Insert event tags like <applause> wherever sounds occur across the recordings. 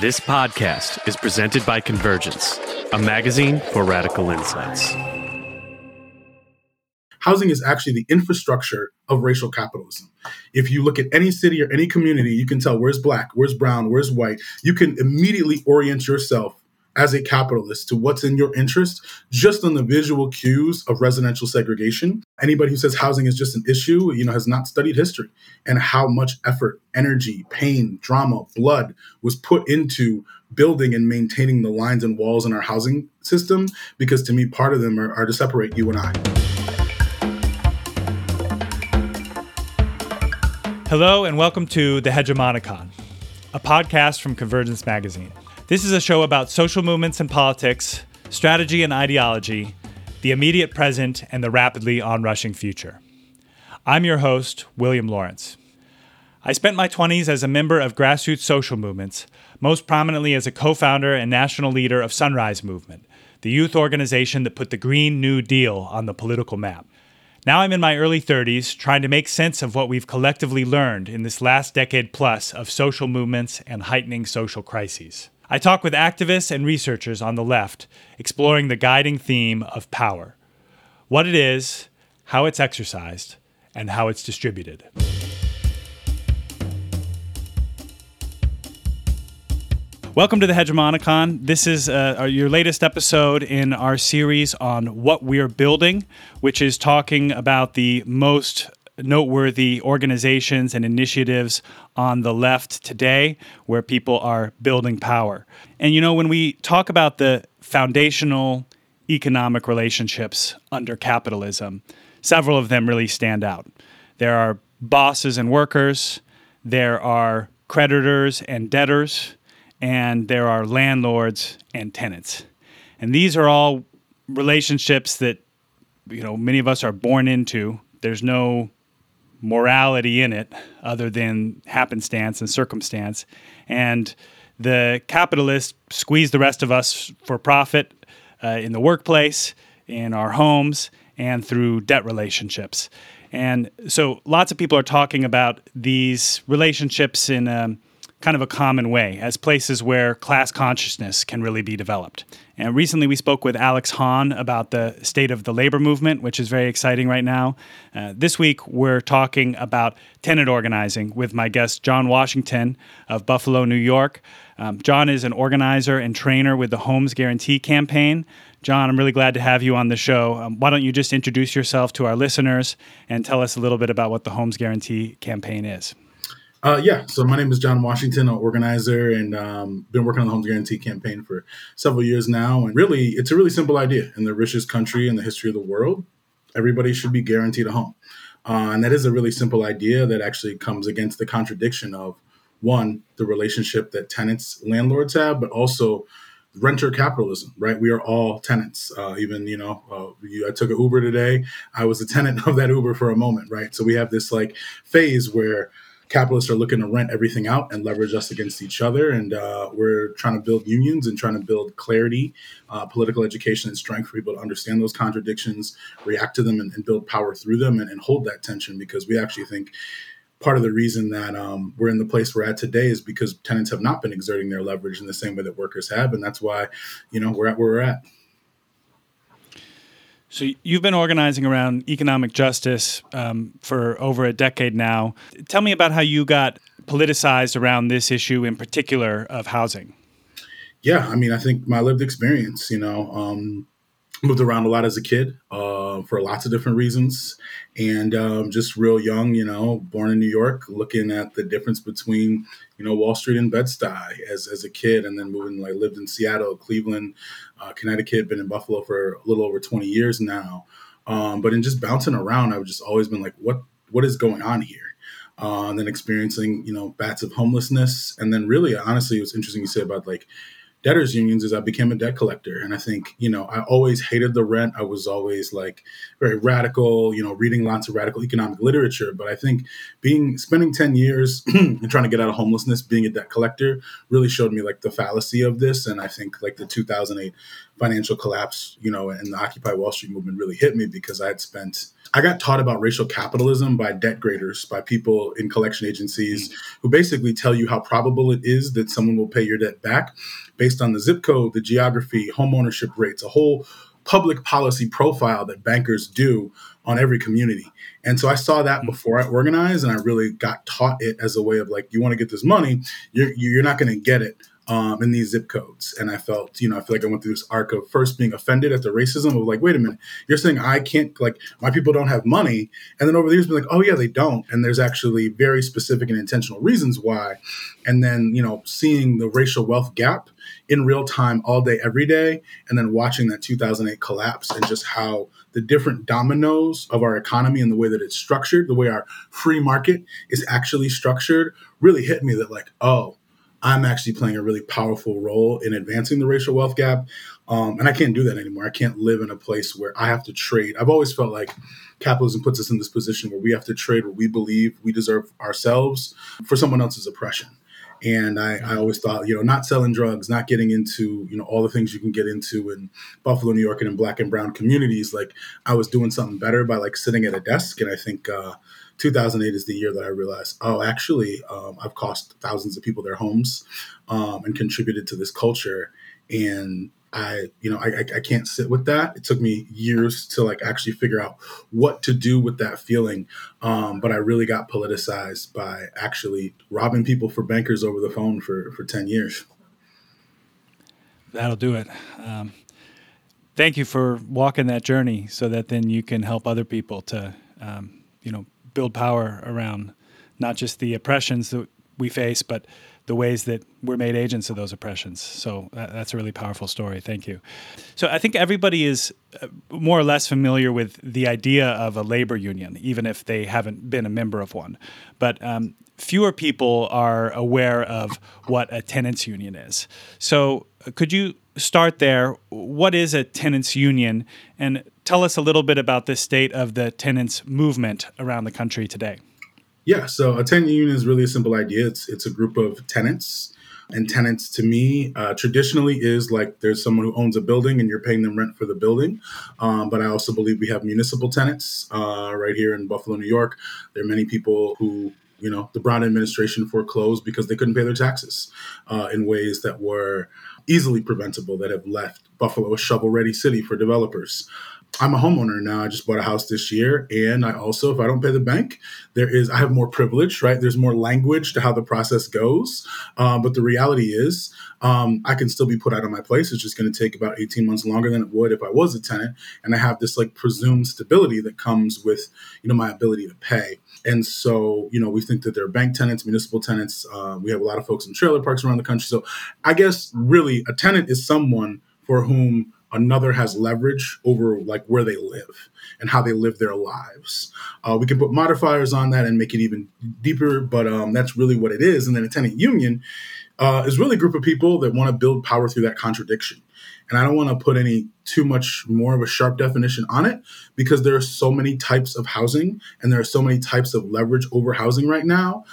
This podcast is presented by Convergence, a magazine for radical insights. Housing is actually the infrastructure of racial capitalism. If you look at any city or any community, you can tell where's black, where's brown, where's white. You can immediately orient yourself as a capitalist to what's in your interest just on the visual cues of residential segregation. Anybody who says housing is just an issue, you know, has not studied history and how much effort, energy, pain, drama, blood was put into building and maintaining the lines and walls in our housing system because to me part of them are, are to separate you and I. Hello and welcome to The Hegemonicon, a podcast from Convergence Magazine. This is a show about social movements and politics, strategy and ideology, the immediate present, and the rapidly onrushing future. I'm your host, William Lawrence. I spent my 20s as a member of grassroots social movements, most prominently as a co founder and national leader of Sunrise Movement, the youth organization that put the Green New Deal on the political map. Now I'm in my early 30s, trying to make sense of what we've collectively learned in this last decade plus of social movements and heightening social crises. I talk with activists and researchers on the left, exploring the guiding theme of power what it is, how it's exercised, and how it's distributed. Welcome to the Hegemonicon. This is uh, your latest episode in our series on what we're building, which is talking about the most noteworthy organizations and initiatives on the left today where people are building power. And you know, when we talk about the foundational economic relationships under capitalism, several of them really stand out. There are bosses and workers, there are creditors and debtors, and there are landlords and tenants. And these are all relationships that you know many of us are born into. There's no morality in it other than happenstance and circumstance. And the capitalists squeeze the rest of us for profit uh, in the workplace, in our homes, and through debt relationships. And so lots of people are talking about these relationships in a, kind of a common way as places where class consciousness can really be developed. And recently we spoke with Alex Hahn about the state of the labor movement, which is very exciting right now. Uh, this week we're talking about tenant organizing with my guest John Washington of Buffalo, New York. Um, John is an organizer and trainer with the Homes Guarantee Campaign. John, I'm really glad to have you on the show. Um, why don't you just introduce yourself to our listeners and tell us a little bit about what the Homes Guarantee Campaign is? Uh, yeah, so my name is John Washington, an organizer, and um, been working on the Homes Guarantee campaign for several years now. And really, it's a really simple idea. In the richest country in the history of the world, everybody should be guaranteed a home. Uh, and that is a really simple idea that actually comes against the contradiction of one, the relationship that tenants, landlords have, but also renter capitalism, right? We are all tenants. Uh, even, you know, uh, you, I took an Uber today. I was a tenant <laughs> of that Uber for a moment, right? So we have this like phase where capitalists are looking to rent everything out and leverage us against each other. And uh, we're trying to build unions and trying to build clarity, uh, political education, and strength for people to understand those contradictions, react to them, and, and build power through them and, and, hold that tension because we actually think. Part of the reason that um, we're in the place we're at today is because tenants have not been exerting their leverage in the same way that workers have, and that's why, you know, we're at where we're at. So you've been organizing around economic justice um, for over a decade now. Tell me about how you got politicized around this issue in particular of housing. Yeah, I mean, I think my lived experience, you know, um, moved around a lot as a kid uh, for lots of different reasons and um, just real young you know born in new york looking at the difference between you know wall street and bed-stuy as, as a kid and then moving like lived in seattle cleveland uh, connecticut been in buffalo for a little over 20 years now. Um, but in just bouncing around i've just always been like what what is going on here? Uh, and then experiencing you know bats of homelessness. And then really honestly it was interesting you said about like debtors unions is I became a debt collector. And I think, you know, I always hated the rent. I was always like very radical, you know, reading lots of radical economic literature. But I think being spending 10 years <clears throat> and trying to get out of homelessness, being a debt collector really showed me like the fallacy of this. And I think like the 2008 financial collapse, you know, and the Occupy Wall Street movement really hit me because I had spent – I got taught about racial capitalism by debt graders, by people in collection agencies who basically tell you how probable it is that someone will pay your debt back based on the zip code, the geography, home ownership rates, a whole public policy profile that bankers do on every community. And so I saw that mm-hmm. before I organized, and I really got taught it as a way of like, you want to get this money, you're you're not going to get it um, in these zip codes. And I felt, you know, I feel like I went through this arc of first being offended at the racism of like, wait a minute, you're saying I can't, like, my people don't have money. And then over the years, be like, oh, yeah, they don't. And there's actually very specific and intentional reasons why. And then, you know, seeing the racial wealth gap in real time all day, every day, and then watching that 2008 collapse and just how the different dominoes of our economy and the way that it's structured, the way our free market is actually structured, really hit me that, like, oh, I'm actually playing a really powerful role in advancing the racial wealth gap. Um, and I can't do that anymore. I can't live in a place where I have to trade. I've always felt like capitalism puts us in this position where we have to trade what we believe we deserve ourselves for someone else's oppression. And I, I, always thought, you know, not selling drugs, not getting into, you know, all the things you can get into in Buffalo, New York, and in Black and Brown communities. Like I was doing something better by like sitting at a desk. And I think uh, 2008 is the year that I realized, oh, actually, um, I've cost thousands of people their homes um, and contributed to this culture. And I, you know, I, I can't sit with that. It took me years to like actually figure out what to do with that feeling. Um, but I really got politicized by actually robbing people for bankers over the phone for, for 10 years. That'll do it. Um, thank you for walking that journey so that then you can help other people to, um, you know, build power around not just the oppressions that we face, but the ways that we're made agents of those oppressions. So that, that's a really powerful story. Thank you. So I think everybody is uh, more or less familiar with the idea of a labor union, even if they haven't been a member of one. But um, fewer people are aware of what a tenants union is. So uh, could you start there? What is a tenants union? And tell us a little bit about the state of the tenants movement around the country today. Yeah, so a tenant union is really a simple idea. It's it's a group of tenants, and tenants to me uh, traditionally is like there's someone who owns a building and you're paying them rent for the building. Um, but I also believe we have municipal tenants uh, right here in Buffalo, New York. There are many people who you know the Brown administration foreclosed because they couldn't pay their taxes uh, in ways that were easily preventable that have left Buffalo a shovel ready city for developers. I'm a homeowner now. I just bought a house this year. And I also, if I don't pay the bank, there is, I have more privilege, right? There's more language to how the process goes. Um, but the reality is, um, I can still be put out of my place. It's just going to take about 18 months longer than it would if I was a tenant. And I have this like presumed stability that comes with, you know, my ability to pay. And so, you know, we think that there are bank tenants, municipal tenants. Uh, we have a lot of folks in trailer parks around the country. So I guess really a tenant is someone for whom another has leverage over like where they live and how they live their lives. Uh, we can put modifiers on that and make it even deeper, but um, that's really what it is. And then a tenant union uh, is really a group of people that want to build power through that contradiction. And I don't want to put any too much more of a sharp definition on it because there are so many types of housing and there are so many types of leverage over housing right now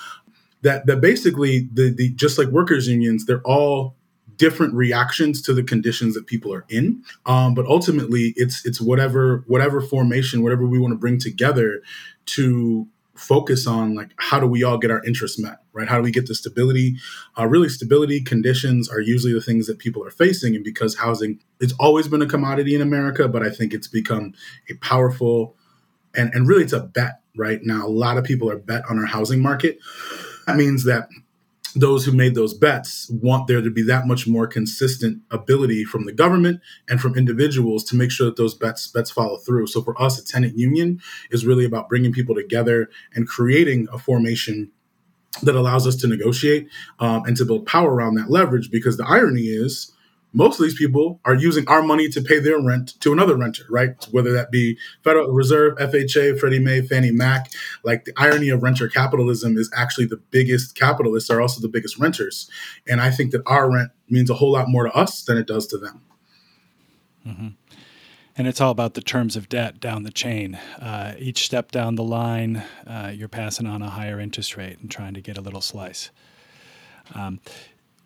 that that basically the, the just like workers unions, they're all different reactions to the conditions that people are in. Um, but ultimately, it's it's whatever whatever formation, whatever we want to bring together to focus on like how do we all get our interests met right? How do we get the stability? Uh, really stability conditions are usually the things that people are facing and because housing it's always been a commodity in america but i think it's become a powerful and and really it's a bet right? Now a lot of people are bet on our housing market. That means that those who made those bets want there to be that much more consistent ability from the government and from individuals to make sure that those bets bets follow through. So for us, a tenant union is really about bringing people together and creating a formation that allows us to negotiate um, and to build power around that leverage. Because the irony is most of these people are using our money to pay their rent to another renter, right? Whether that be Federal Reserve, FHA, Freddie Mae, Fannie Mac. Like the irony of renter capitalism is actually the biggest capitalists are also the biggest renters. And I think that our rent means a whole lot more to us than it does to them. Mm-hmm. And it's all about the terms of debt down the chain. Uh, each step down the line, uh, you're passing on a higher interest rate and trying to get a little slice. Um,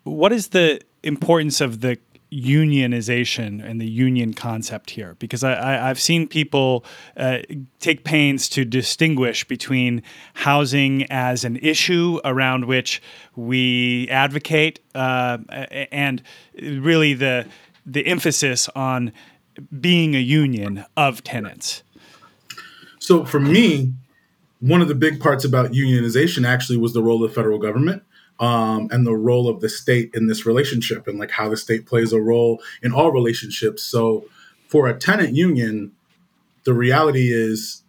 what is the importance of the unionization and the union concept here because I, have seen people uh, take pains to distinguish between housing as an issue around which we advocate uh, and really the the emphasis on being a union of tenants. So for me, one of the big parts about unionization actually was the role of the federal government um, and the role of the state in this relationship and like how the state plays a role in all relationships. So for a tenant union, the reality is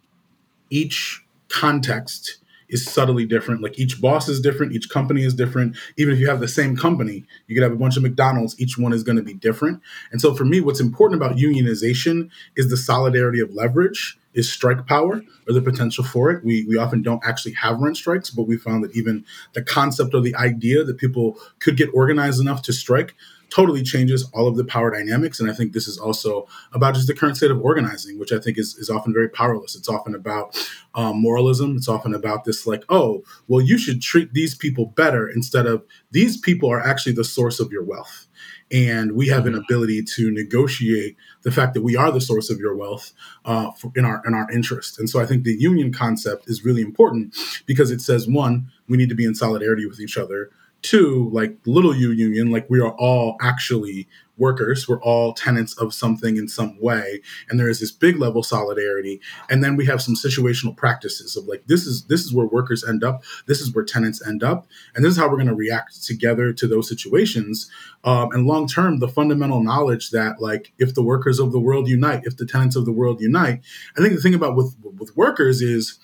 each context is subtly different. Like each boss is different, each company is different. Even if you have the same company, you could have a bunch of McDonald's, each one is going to be different. And so for me, what's important about unionization is the solidarity of leverage is strike power or the potential for it. We, we often don't actually have rent strikes, but we found that even the concept or the idea that people could get organized enough to strike totally changes all of the power dynamics. And I think this is also about just the current state of organizing, which I think is, is often very powerless. It's often about um, moralism. It's often about this, like, oh, well, you should treat these people better instead of these people are actually the source of your wealth and we have an mm-hmm. ability to negotiate the fact that we are the source of your wealth uh, for, in our in our interest. And so I think the union concept is really important because it says one, we need to be in solidarity with each other. Two, like little u union, like we are all actually workers. We're all tenants of something in some way, and there is this big level solidarity. And then we have some situational practices of like this is this is where workers end up, this is where tenants end up, and this is how we're going to react together to those situations. Um, and long term, the fundamental knowledge that like if the workers of the world unite, if the tenants of the world unite, I think the thing about with with workers is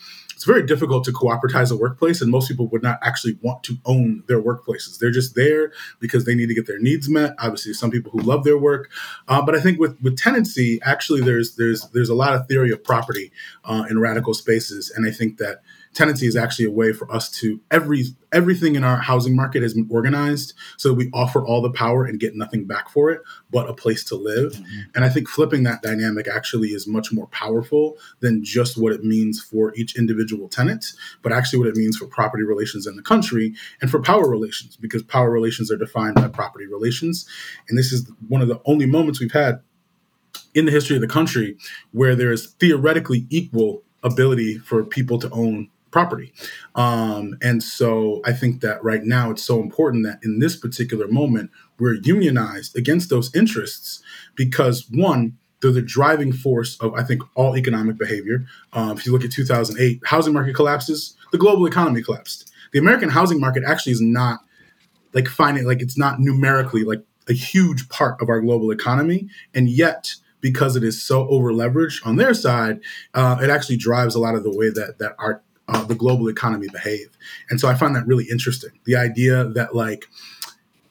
it's very difficult to cooperatize a workplace, and most people would not actually want to own their workplaces. They're just there because they need to get their needs met. Obviously, some people who love their work, uh, but I think with with tenancy, actually, there's there's there's a lot of theory of property uh, in radical spaces, and I think that tenancy is actually a way for us to every everything in our housing market has been organized so we offer all the power and get nothing back for it but a place to live mm-hmm. and i think flipping that dynamic actually is much more powerful than just what it means for each individual tenant but actually what it means for property relations in the country and for power relations because power relations are defined by property relations and this is one of the only moments we've had in the history of the country where there is theoretically equal ability for people to own property. Um, and so I think that right now it's so important that in this particular moment, we're unionized against those interests because one, they're the driving force of, I think, all economic behavior. Um, if you look at 2008, housing market collapses, the global economy collapsed. The American housing market actually is not like finding, like it's not numerically like a huge part of our global economy. And yet, because it is so over leveraged on their side, uh, it actually drives a lot of the way that that our uh, the global economy behave. And so I find that really interesting. The idea that like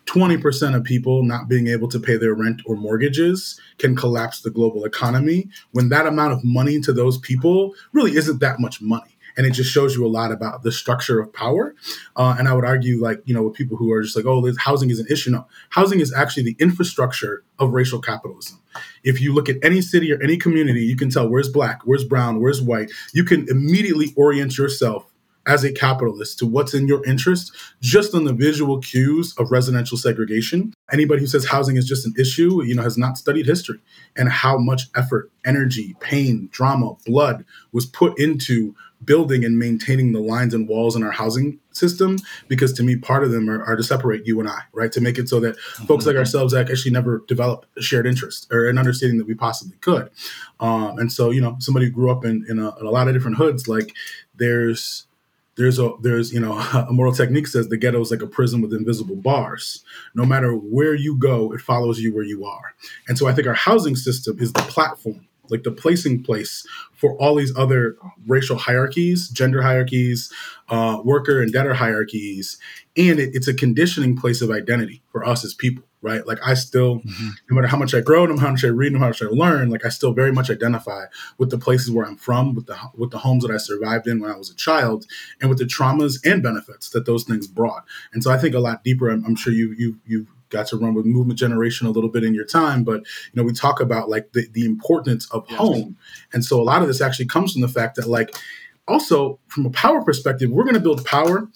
20% of people not being able to pay their rent or mortgages can collapse the global economy when that amount of money to those people really isn't that much money and it just shows you a lot about the structure of power. Uh, and I would argue, like you know, with people who are just like, oh, housing is an issue. No, housing is actually the infrastructure of racial capitalism. If you look at any city or any community, you can tell where's black, where's brown, where's white. You can immediately orient yourself as a capitalist to what's in your interest just on the visual cues of residential segregation. Anybody who says housing is just an issue, you know, has not studied history and how much effort, energy, pain, drama, blood was put into building and maintaining the lines and walls in our housing system because to me part of them are, are to separate you and i right? To make it so that mm-hmm. folks like ourselves actually never develop a shared interest or an understanding that we possibly could. Um, and so you know somebody grew up in, in a, in a lot of different hoods like there's there's a there's you know <laughs> Immortal Technique says the ghetto is like a prison with invisible bars. No matter where you go it follows you where you are. And so i think our housing system is the platform like the placing place for all these other racial hierarchies, gender hierarchies, uh, worker and debtor hierarchies, and it, it's a conditioning place of identity for us as people, right? Like I still, mm-hmm. no matter how much I grow, no matter how much I read, no matter how much I learn, like I still very much identify with the places where I'm from, with the with the homes that I survived in when I was a child, and with the traumas and benefits that those things brought. And so I think a lot deeper. I'm, I'm sure you you you got to run with movement generation a little bit in your time but you know we talk about like the, the importance of yes. home and so a lot of this actually comes from the fact that like also from a power perspective we're going to build power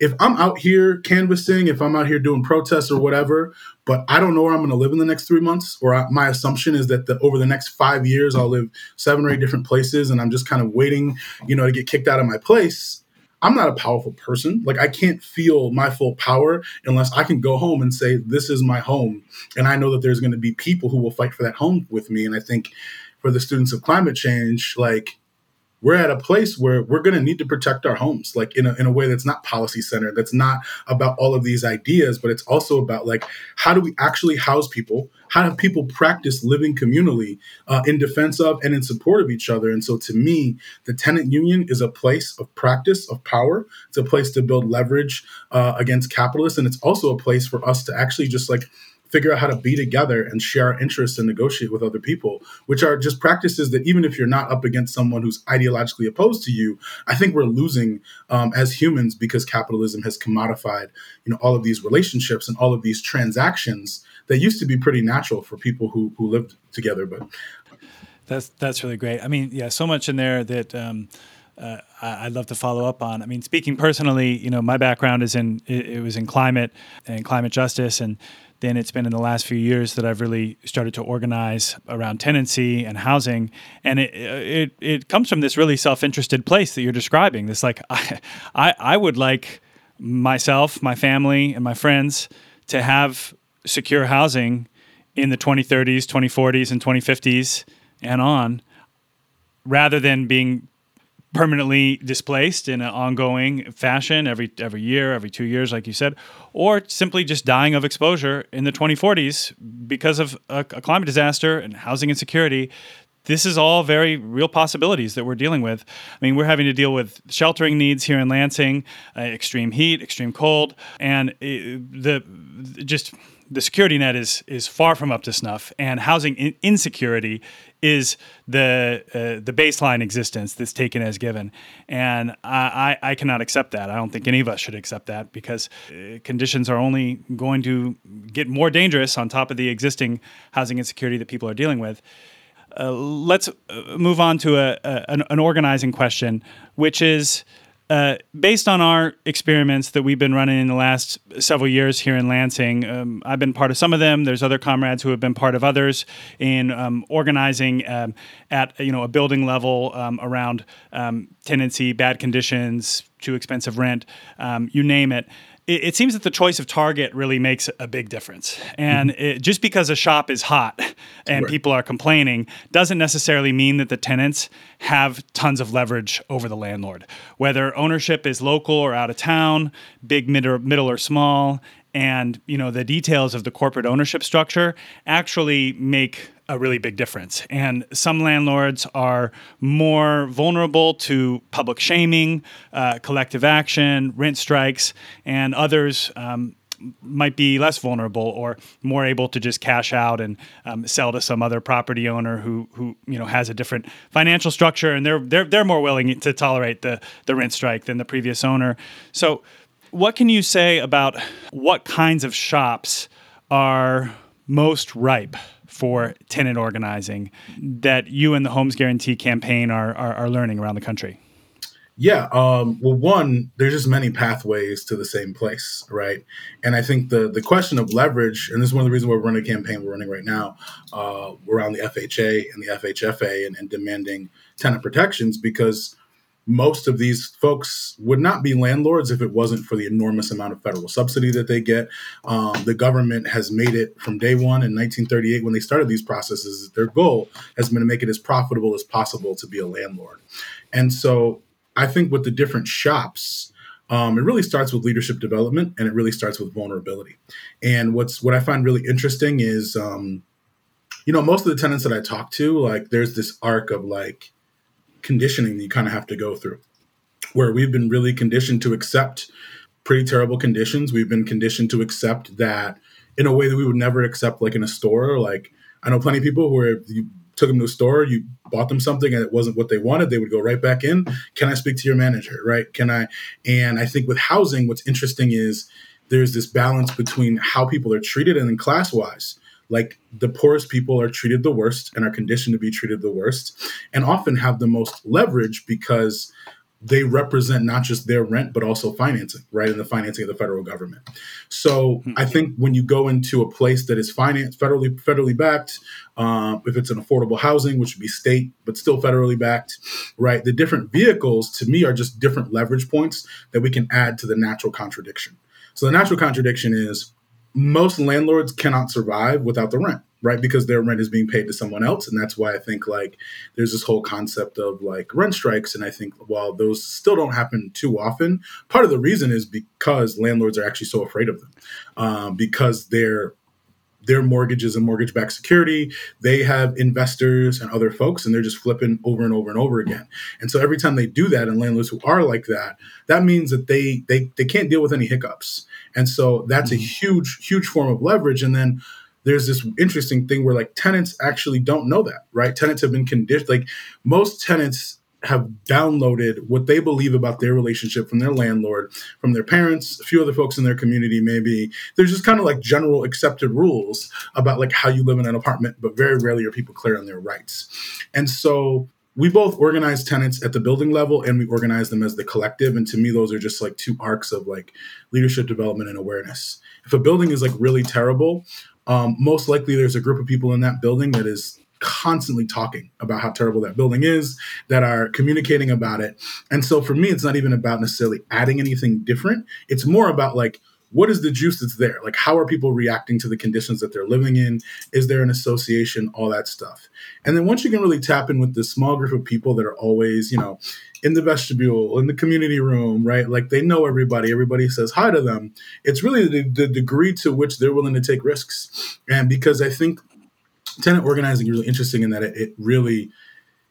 if I'm out here canvassing, if I'm out here doing protests or whatever, but I don't know where I'm going to live in the next three months, or I, my assumption is that the, over the next five years I'll live seven or eight different places, and I'm just kind of waiting, you know, to get kicked out of my place. I'm not a powerful person. Like I can't feel my full power unless I can go home and say this is my home, and I know that there's going to be people who will fight for that home with me. And I think for the students of climate change, like we're at a place where we're going to need to protect our homes like in a, in a way that's not policy centered that's not about all of these ideas but it's also about like how do we actually house people? How do people practice living communally uh, in defense of and in support of each other? And so to me the tenant union is a place of practice of power. It's a place to build leverage uh, against capitalists and it's also a place for us to actually just like figure out how to be together and share our interests and negotiate with other people, which are just practices that even if you're not up against someone who's ideologically opposed to you, I think we're losing um, as humans because capitalism has commodified, you know, all of these relationships and all of these transactions that used to be pretty natural for people who who lived together. But that's that's really great. I mean, yeah, so much in there that. Um, uh, I'd love to follow up on. I mean, speaking personally, you know, my background is in it, it was in climate and climate justice, and then it's been in the last few years that I've really started to organize around tenancy and housing, and it uh, it, it comes from this really self interested place that you're describing. This like <laughs> I, I I would like myself, my family, and my friends to have secure housing in the 2030s, 2040s, and 2050s and on, rather than being permanently displaced in an ongoing fashion every every year, every two years, like you said, or simply just dying of exposure in the 2040s because of a, a climate disaster and housing insecurity. This is all very real possibilities that we're dealing with. I mean, we're having to deal with sheltering needs here in Lansing, uh, extreme heat, extreme cold, and it, uh, the just the security net is is far from up to snuff, and housing in- insecurity is the uh, the baseline existence that's taken as given, and I, I, I cannot accept that. I don't think any of us should accept that because uh, conditions are only going to get more dangerous on top of the existing housing insecurity that people are dealing with. Uh, let's uh, move on to a, a an, an organizing question, which is uh, based on our experiments that we've been running in the last several years here in Lansing, um, I've been part of some of them. There's other comrades who have been part of others in um, organizing um, at you know a building level um, around um, tenancy, bad conditions, too expensive rent, um, you name it it, it, seems that the choice of target really makes a big difference. And mm-hmm. it, just because a shop is hot <laughs> and right. people are complaining doesn't necessarily mean that the tenants have tons of leverage over the landlord. Whether ownership is local or out of town, big, mid, or, middle, or small, and you know the details of the corporate ownership structure actually make a really big difference. And some landlords are more vulnerable to public shaming, uh, collective action, rent strikes, and others. Um, might be less vulnerable or more able to just cash out and um, sell to some other property owner who who you know has a different financial structure and they're they're they're more willing to tolerate the the rent strike than the previous owner. So, what can you say about what kinds of shops are most ripe for tenant organizing that you and the Homes Guarantee campaign are, are, are learning around the country? Yeah. Um, well, one, there's just many pathways to the same place, right? And I think the the question of leverage, and this is one of the reasons why we're running a campaign we're running right now uh, around the FHA and the FHFA and, and demanding tenant protections because most of these folks would not be landlords if it wasn't for the enormous amount of federal subsidy that they get. Um, the government has made it from day one in 1938 when they started these processes. Their goal has been to make it as profitable as possible to be a landlord. And so I think with the different shops, um, it really starts with leadership development and it really starts with vulnerability. And what's what I find really interesting is, um, you know, most of the tenants that I talk to, like, there's this arc of like conditioning that you kind of have to go through, where we've been really conditioned to accept pretty terrible conditions. We've been conditioned to accept that in a way that we would never accept, like in a store. Like I know plenty of people where you took them to a store, you bought them something and it wasn't what they wanted, they would go right back in. Can I speak to your manager? Right? Can I? And I think with housing, what's interesting is there's this balance between how people are treated and then class wise like the poorest people are treated the worst and are conditioned to be treated the worst and often have the most leverage because they represent not just their rent but also financing right? And the financing of the federal government. So hmm. i think when you go into a place that is financed federally federally backed um, if it's an affordable housing which would be state but still federally backed right? The different vehicles to me are just different leverage points that we can add to the natural contradiction. So the natural contradiction is most landlords cannot survive without the rent right because their rent is being paid to someone else and that's why i think like there's this whole concept of like rent strikes and i think while those still don't happen too often part of the reason is because landlords are actually so afraid of them um, because they're their mortgages and mortgage backed security. They have investors and other folks, and they're just flipping over and over and over again. And so every time they do that, and landlords who are like that, that means that they they they can't deal with any hiccups. And so that's mm-hmm. a huge, huge form of leverage. And then there's this interesting thing where like tenants actually don't know that, right? Tenants have been conditioned. Like most tenants have downloaded what they believe about their relationship from their landlord, from their parents, a few other folks in their community, maybe. There's just kind of like general accepted rules about like how you live in an apartment, but very rarely are people clear on their rights. And so we both organize tenants at the building level and we organize them as the collective. And to me, those are just like two arcs of like leadership development and awareness. If a building is like really terrible, um, most likely there's a group of people in that building that is constantly talking about how terrible that building is, that are communicating about it. And so for me, it's not even about necessarily adding anything different. It's more about like, what is the juice that's there? Like, how are people reacting to the conditions that they're living in? Is there an association? All that stuff. And then once you can really tap in with this small group of people that are always, you know, in the vestibule, in the community room, right? Like they know everybody, everybody says hi to them. It's really the, the degree to which they're willing to take risks. And because I think tenant organizing is really interesting in that it, it really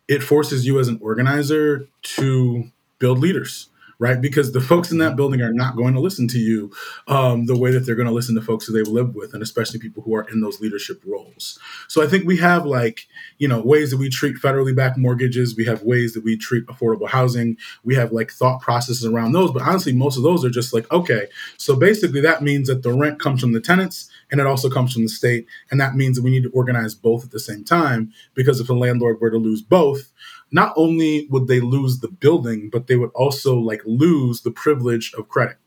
it forces you as an organizer to build leaders right? Because the folks in that building are not going to listen to you um, the way that they're going to listen to folks who they've lived with, and especially people who are in those leadership roles. So I think we have like, you know, ways that we treat federally backed mortgages. We have ways that we treat affordable housing. We have like thought processes around those. But honestly, most of those are just like, okay, so basically that means that the rent comes from the tenants and it also comes from the state. And that means that we need to organize both at the same time because if a landlord were to lose both, not only would they lose the building, but they would also like lose the privilege of credit.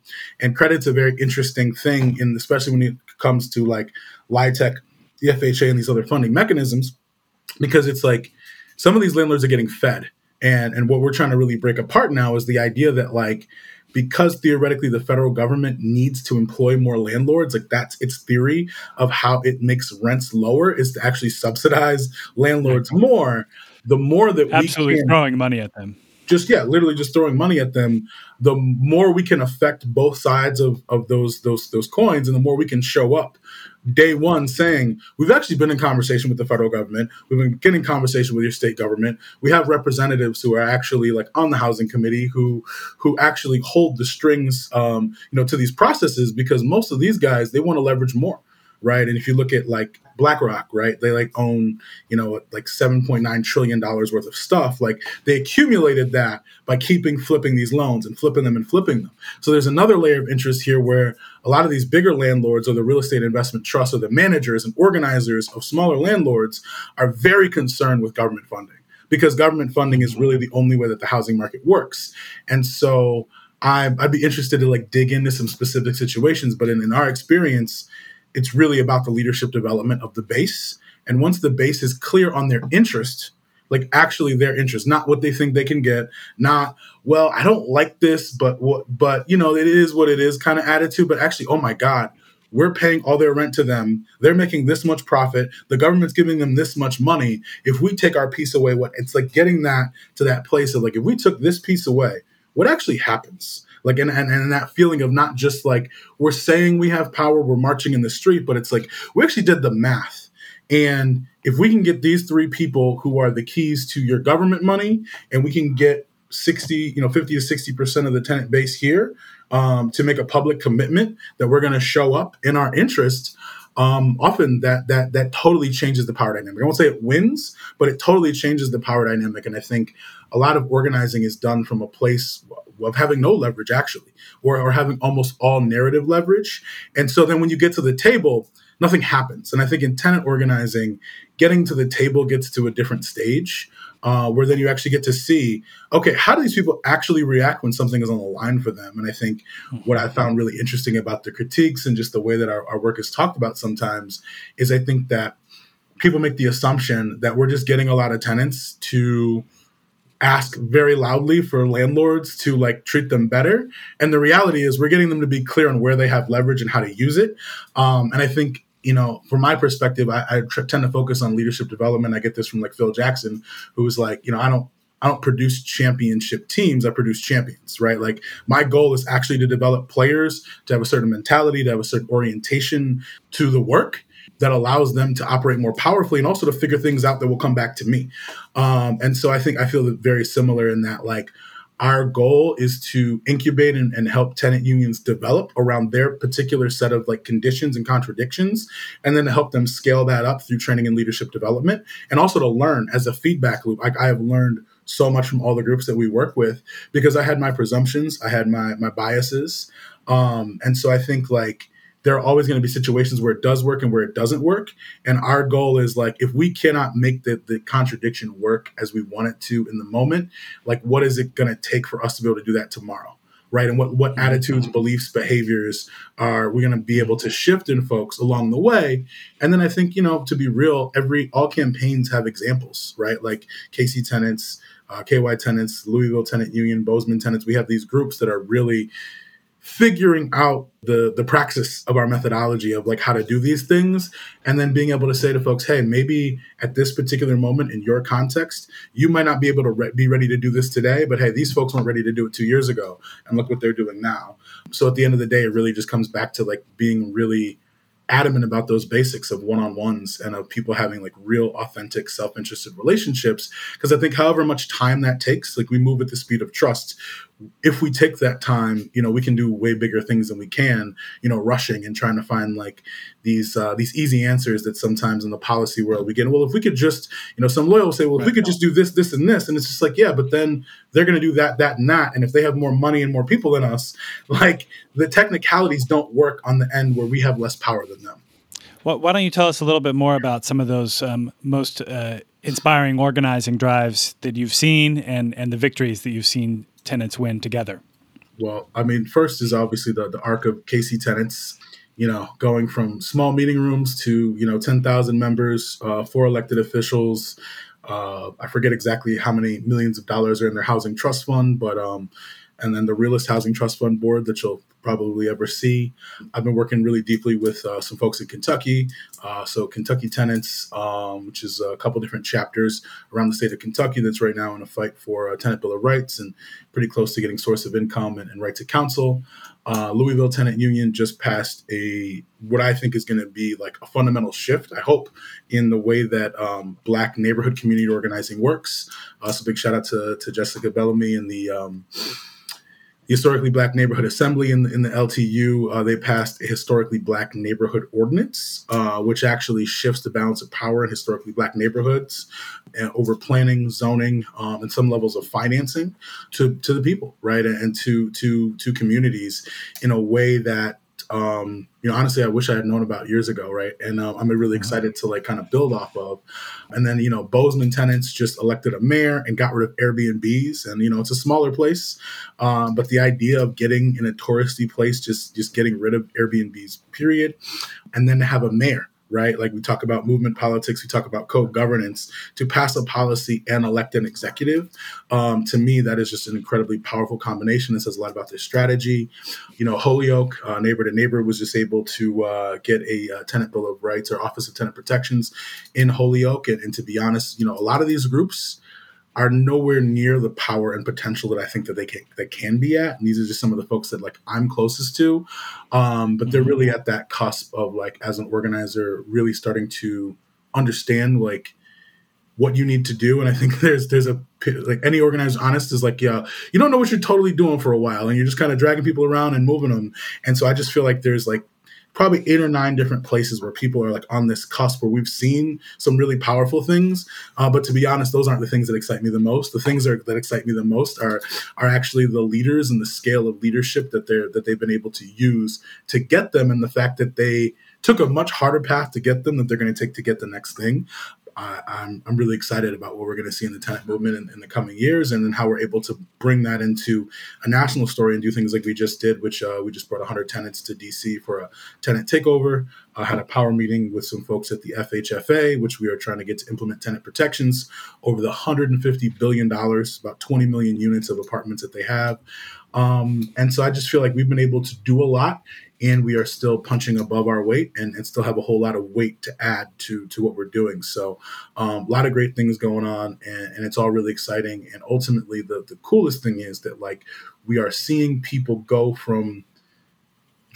And credit's a very interesting thing, in especially when it comes to like LIHTC, the FHA, and these other funding mechanisms, because it's like some of these landlords are getting fed. And and what we're trying to really break apart now is the idea that like because theoretically the federal government needs to employ more landlords like that's its theory of how it makes rents lower is to actually subsidize landlords more the more that absolutely we can, throwing money at them. Just yeah literally just throwing money at them the more we can affect both sides of, of those those those coins and the more we can show up. Day one saying we've actually been in conversation with the federal government. We've been getting conversation with your state government. We have representatives who are actually like on the housing committee who who actually hold the strings um, you know to these processes because most of these guys they want to leverage more right? And if you look at like BlackRock, right, they like own, you know, like $7.9 trillion worth of stuff. Like they accumulated that by keeping flipping these loans and flipping them and flipping them. So there's another layer of interest here where a lot of these bigger landlords or the real estate investment trusts or the managers and organizers of smaller landlords are very concerned with government funding because government funding is really the only way that the housing market works. And so I, would be interested to like dig into some specific situations, but in, in our experience, it's really about the leadership development of the base. And once the base is clear on their interest, like actually their interest, not what they think they can get, not well, I don't like this, but what, but you know, it is what it is kind of attitude. But actually, oh my God, we're paying all their rent to them. They're making this much profit. The government's giving them this much money. If we take our piece away, what it's like getting that to that place of like, if we took this piece away, what actually happens? Like and, and and that feeling of not just like we're saying we have power we're marching in the street but it's like we actually did the math. And if we can get these three people who are the keys to your government money and we can get 60 you know 50 to 60 percent of the tenant base here um, to make a public commitment that we're going to show up in our interest um, often that that that totally changes the power dynamic. I won't say it wins, but it totally changes the power dynamic. And I think a lot of organizing is done from a place of having no leverage actually, or, or having almost all narrative leverage. And so then when you get to the table, nothing happens. And I think in tenant organizing, getting to the table gets to a different stage uh, where then you actually get to see, okay, how do these people actually react when something is on the line for them? And I think what I found really interesting about the critiques and just the way that our, our work is talked about sometimes is I think that people make the assumption that we're just getting a lot of tenants to ask very loudly for landlords to like treat them better. And the reality is we're getting them to be clear on where they have leverage and how to use it. Um, and i think you know from my perspective i, I tr- tend to focus on leadership development i get this from like phil jackson who was like you know i don't I don't produce championship teams. I produce champions, right? Like my goal is actually to develop players to have a certain mentality, to have a certain orientation to the work, that allows them to operate more powerfully and also to figure things out that will come back to me. Um, and so I think I feel very similar in that like our goal is to incubate and, and, help tenant unions develop around their particular set of like conditions and contradictions and then to help them scale that up through training and leadership development and also to learn as a feedback loop. Like i have learned so much from all the groups that we work with because i had my presumptions i had my my biases um, and so i think like there are always going to be situations where it does work and where it doesn't work. And our goal is like, if we cannot make the, the contradiction work as we want it to in the moment, like, what is it going to take for us to be able to do that tomorrow? Right. And what, what mm-hmm. attitudes, beliefs, behaviors are we going to be able to shift in folks along the way? And then I think, you know, to be real, every, all campaigns have examples, right? Like KC tenants, uh, KY tenants, Louisville tenant union, Bozeman tenants. We have these groups that are really, figuring out the the praxis of our methodology of like how to do these things and then being able to say to folks hey maybe at this particular moment in your context you might not be able to re- be ready to do this today but hey these folks weren't ready to do it two years ago and look what they're doing now. So at the end of the day it really just comes back to like being really adamant about those basics of one-on-ones and of people having like real authentic self-interested relationships because i think however much time that takes like we move at the speed of trust if we take that time, you know, we can do way bigger things than we can, you know, rushing and trying to find like these uh, these easy answers that sometimes in the policy world we get. Well, if we could just, you know, some loyal say, well, right. if we could just do this, this, and this, and it's just like, yeah, but then they're going to do that, that, and that, and if they have more money and more people than us, <laughs> like the technicalities don't work on the end where we have less power than them. Well, why don't you tell us a little bit more about some of those um, most uh, inspiring organizing drives that you've seen and and the victories that you've seen tenants win together? Well, I mean, first is obviously the, the arc of KC tenants, you know, going from small meeting rooms to, you know, 10,000 members, uh, four elected officials. Uh, I forget exactly how many millions of dollars are in their housing trust fund, but, um, and then the Realist Housing Trust Fund board that you'll probably ever see. I've been working really deeply with uh, some folks in Kentucky. Uh, so, Kentucky Tenants, um, which is a couple different chapters around the state of Kentucky that's right now in a fight for a tenant bill of rights and pretty close to getting source of income and, and right to counsel. Uh, Louisville Tenant Union just passed a what I think is going to be like a fundamental shift. I hope in the way that um, Black neighborhood community organizing works. Uh, so big shout out to to Jessica Bellamy and the um, historically black neighborhood assembly in the, in the LTU, uh, they passed a historically black neighborhood ordinance, uh, which actually shifts the balance of power in historically black neighborhoods and over planning, zoning, um, and some levels of financing to, to the people, right, and to to to communities in a way that um, you know, honestly, I wish I had known about years ago, right? And um, I'm really mm-hmm. excited to like kind of build off of. And then, you know, Bozeman tenants just elected a mayor and got rid of Airbnbs, and you know, it's a smaller place, um, but the idea of getting in a touristy place, just just getting rid of Airbnbs, period, and then to have a mayor right? Like we talk about movement politics, we talk about co-governance. To pass a policy and elect an executive, um, to me, that is just an incredibly powerful combination. It says a lot about their strategy. You know, Holyoke, uh, neighbor to neighbor, was just able to uh, get a uh, tenant bill of rights or Office of Tenant Protections in Holyoke. And, and to be honest, you know, a lot of these groups are nowhere near the power and potential that I think that they can that can be at. And these are just some of the folks that like I'm closest to. Um, but they're mm-hmm. really at that cusp of like as an organizer, really starting to understand like what you need to do. And I think <laughs> there's there's a like any organizer honest is like, yeah, you don't know what you're totally doing for a while, and you're just kind of dragging people around and moving them. And so I just feel like there's like probably eight or nine different places where people are like on this cusp where we've seen some really powerful things. Uh, but to be honest, those aren't the things that excite me the most. The things that, that excite me the most are are actually the leaders and the scale of leadership that they're that they've been able to use to get them, and the fact that they took a much harder path to get them that they're going to take to get the next thing. I, I'm, I'm really excited about what we're going to see in the tenant movement in, in, the coming years and then how we're able to bring that into a national story and do things like we just did, which uh, we just brought 100 tenants to DC for a tenant takeover. I had a power meeting with some folks at the FHFA, which we are trying to get to implement tenant protections over the $150 billion, about 20 million units of apartments that they have. Um, and so I just feel like we've been able to do a lot and we are still punching above our weight and, and still have a whole lot of weight to add to to what we're doing. So um, a lot of great things going on and, and it's all really exciting. And ultimately the the coolest thing is that like we are seeing people go from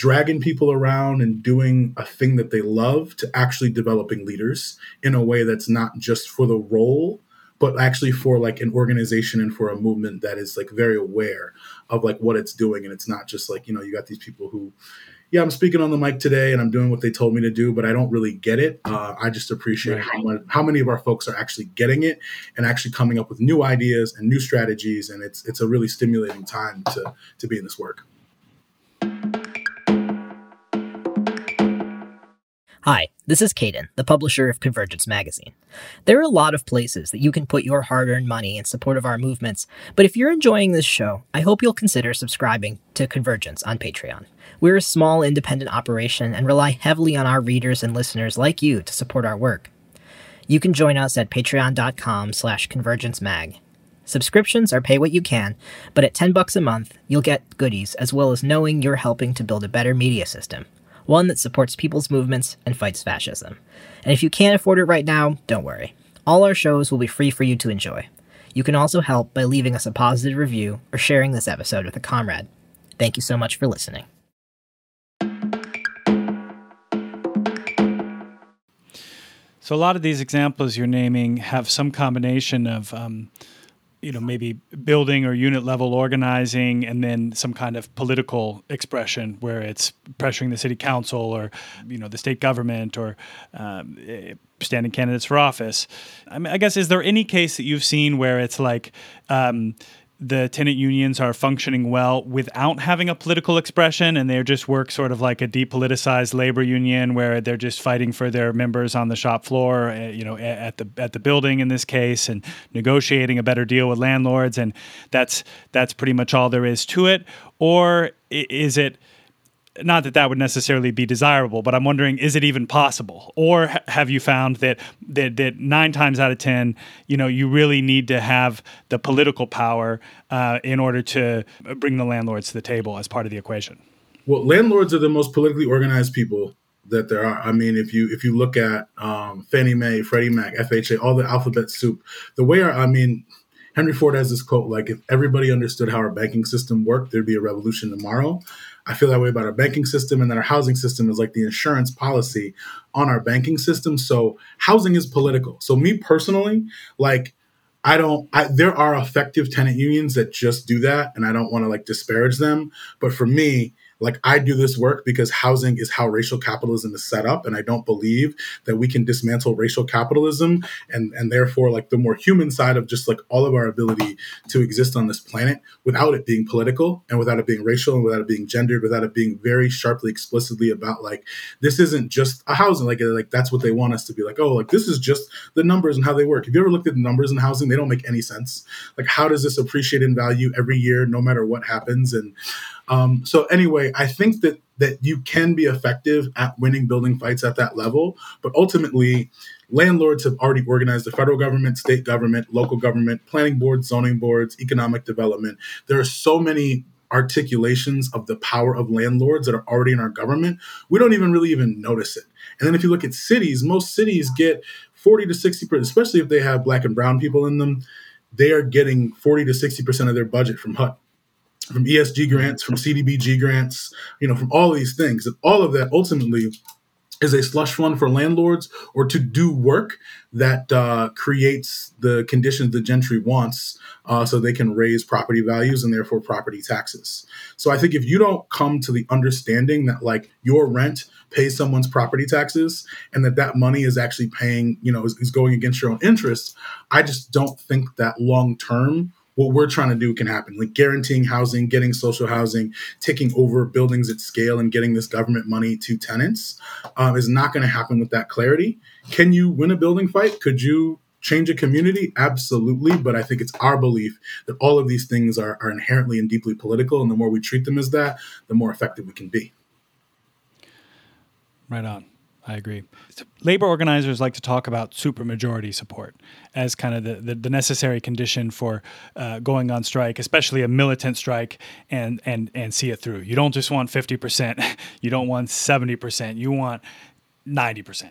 dragging people around and doing a thing that they love to actually developing leaders in a way that's not just for the role but actually for like an organization and for a movement that is like very aware of like what it's doing. And it's not just like you know you got these people who yeah i'm speaking on the mic today and i'm doing what they told me to do but i don't really get it. Uh, i just appreciate right. how, much, how many of our folks are actually getting it and actually coming up with new ideas and new strategies. And it's it's a really stimulating time to to be in this work Hi, this is Caden, the publisher of Convergence Magazine. There are a lot of places that you can put your hard earned money in support of our movements, but if you're enjoying this show, I hope you'll consider subscribing to Convergence on Patreon. We're a small independent operation and rely heavily on our readers and listeners like you to support our work. You can join us at patreon.com slash convergencemag. Subscriptions are pay what you can, but at 10 bucks a month, you'll get goodies as well as knowing you're helping to build a better media system one that supports people's movements and fights fascism. And if you can't afford it right now, don't worry. All our shows will be free for you to enjoy. You can also help by leaving us a positive review or sharing this episode with a comrade. Thank you so much for listening. So, a lot of these examples you're naming have some combination of um, you know maybe building or unit level organizing and then some kind of political expression where it's pressuring the city council or you know the state government or um, eh, standing candidates for office. I, mean, I guess is there any case that you've seen where it's like um, the tenant unions are functioning well without having a political expression and they just work sort of like a depoliticized labor union where they're just fighting for their members on the shop floor uh, you know at the at the building in this case and negotiating a better deal with landlords and that's that's pretty much all there is to it. Or is it not that that would necessarily be desirable, but I'm wondering, is it even possible? Or ha- have you found that, that that nine times out of ten, you know, you really need to have the political power uh, in order to bring the landlords to the table as part of the equation? Well, landlords are the most politically organized people that there are. I mean, if you if you look at um, Fannie Mae, Freddie Mac, FHA, all the alphabet soup, the way our, I mean, Henry Ford has this quote like, if everybody understood how our banking system worked, there'd be a revolution tomorrow. I feel that way about our banking system, and then our housing system is like the insurance policy on our banking system. So housing is political. So me personally, like I don't. I, there are effective tenant unions that just do that, and I don't want to like disparage them. But for me, like I do this work because housing is how racial capitalism is set up, and I don't believe that we can dismantle racial capitalism and and therefore like the more human side of just like all of our ability to exist on this planet without it being political and without it being racial and without it being gendered, without it being very sharply explicitly about like this isn't just a housing like like that's what they want us to be like oh like this is just the numbers and how they work. Have you ever looked at the numbers in housing? They don't make any sense. Like how does this appreciate in value every year no matter what happens and um, so anyway, I think that that you can be effective at winning building fights at that level, but ultimately, landlords have already organized the federal government, state government, local government, planning boards, zoning boards, economic development. There are so many articulations of the power of landlords that are already in our government. We don't even really even notice it. And then if you look at cities, most cities get 40 to 60%, especially if they have black and brown people in them, they are getting 40 to 60% of their budget from HUD from ESG grants, from CDBG grants, you know, from all these things. And all of that ultimately is a slush fund for landlords or to do work that uh, creates the conditions the gentry wants uh, so they can raise property values and therefore property taxes. So I think if you don't come to the understanding that like your rent pays someone's property taxes and that that money is actually paying, you know, is, is going against your own interests, I just don't think that long term what we're trying to do can happen. Like guaranteeing housing getting social housing taking over buildings at scale and getting this government money to tenants um, is not going to happen with that clarity. Can you win a building fight? Could you change a community? Absolutely but i think it's our belief that all of these things are, are inherently and deeply political and the more we treat them as that the more effective we can be. Right on I agree. Labor organizers like to talk about supermajority support as kind of the, the, the necessary condition for uh, going on strike, especially a militant strike, and, and, and see it through. You don't just want 50%, <laughs> you don't want 70%, you want 90%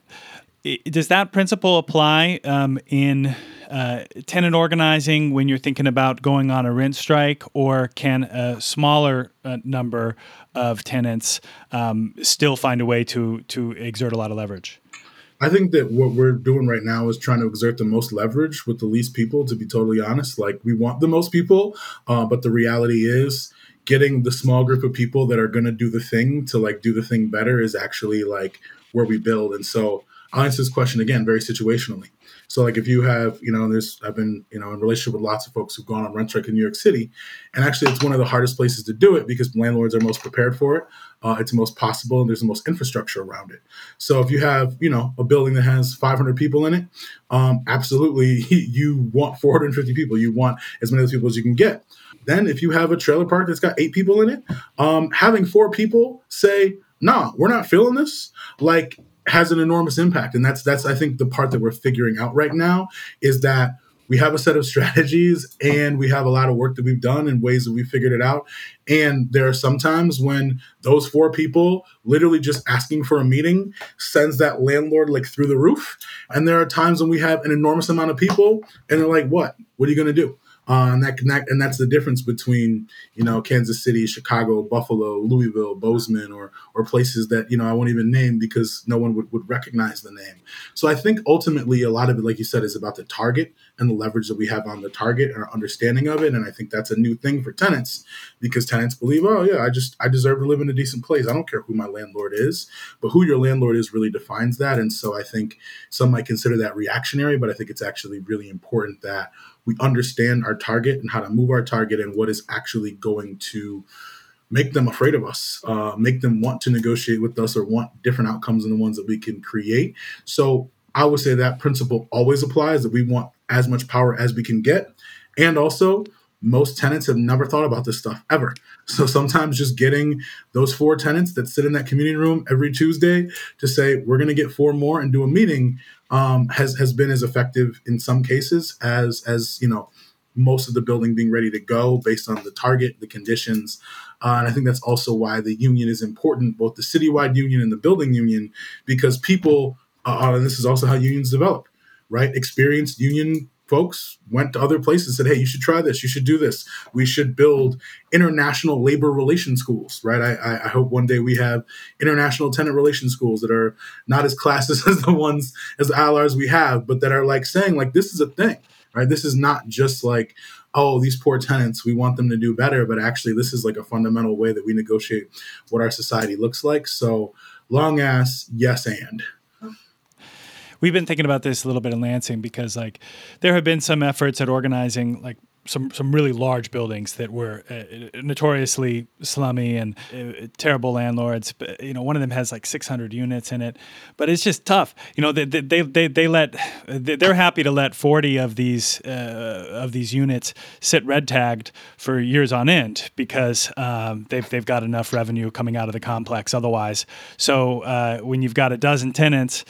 does that principle apply um, in uh, tenant organizing when you're thinking about going on a rent strike, or can a smaller uh, number of tenants um, still find a way to to exert a lot of leverage? I think that what we're doing right now is trying to exert the most leverage with the least people. To be totally honest, like we want the most people, uh, but the reality is getting the small group of people that are going to do the thing to like do the thing better is actually like where we build. And so I'll answer this question again very situationally. So, like, if you have, you know, there's, I've been, you know, in relationship with lots of folks who've gone on rent strike in New York City, and actually, it's one of the hardest places to do it because landlords are most prepared for it. Uh, it's the most possible, and there's the most infrastructure around it. So, if you have, you know, a building that has 500 people in it, um, absolutely, <laughs> you want 450 people. You want as many people as you can get. Then, if you have a trailer park that's got eight people in it, um, having four people say, "Nah, we're not feeling this," like has an enormous impact. And that's that's i think the part that we're figuring out right now is that we have a set of <laughs> strategies and we have a lot of work that we've done and ways that we figured it out. And there are sometimes when those four people literally just asking for a meeting sends that landlord like through the roof. And there are times when we have an enormous amount of people and they're like what? What are you going to do uh, and that, that and that's the difference between you know Kansas City, Chicago, Buffalo, Louisville, Bozeman, or or places that you know I won't even name because no one would, would recognize the name. So I think ultimately a lot of it, like you said, is about the target and the leverage that we have on the target and our understanding of it. And I think that's a new thing for tenants because tenants believe, oh yeah, I just I deserve to live in a decent place. I don't care who my landlord is, but who your landlord is really defines that. And so I think some might consider that reactionary, but I think it's actually really important that we understand our target and how to move our target and what is actually going to make them afraid of us, uh, make them want to negotiate with us or want different outcomes than the ones that we can create. So I would say that principle always applies that we want as much power as we can get. And also, most tenants have never thought about this stuff ever. So sometimes just getting those four tenants that sit in that community room every Tuesday to say, we're going to get four more and do a meeting um, has has been as effective in some cases as as you know most of the building being ready to go based on the target, the conditions. Uh, and I think that's also why the union is important, both the citywide union and the building union, because people, uh, and this is also how unions develop, right? Experienced union folks went to other places and said hey you should try this. You should do this. We should build international labor relations schools right? I, I hope one day we have international tenant relations schools that are not as classes <laughs> as the ones as the ILRs we have but that are like saying like this is a thing right? This is not just like oh these poor tenants we want them to do better but actually this is like a fundamental way that we negotiate what our society looks like. So long ass yes and we've been thinking about this a little bit in Lansing because like there have been some efforts at organizing like some some really large buildings that were uh, notoriously slummy and uh, terrible landlords. But, you know, one of them has like 600 units in it, but it's just tough. You know, they they they, they let they're happy to let 40 of these uh, of these units sit red tagged for years on end because um, they've they've got enough revenue coming out of the complex otherwise. So uh, when you've got a dozen tenants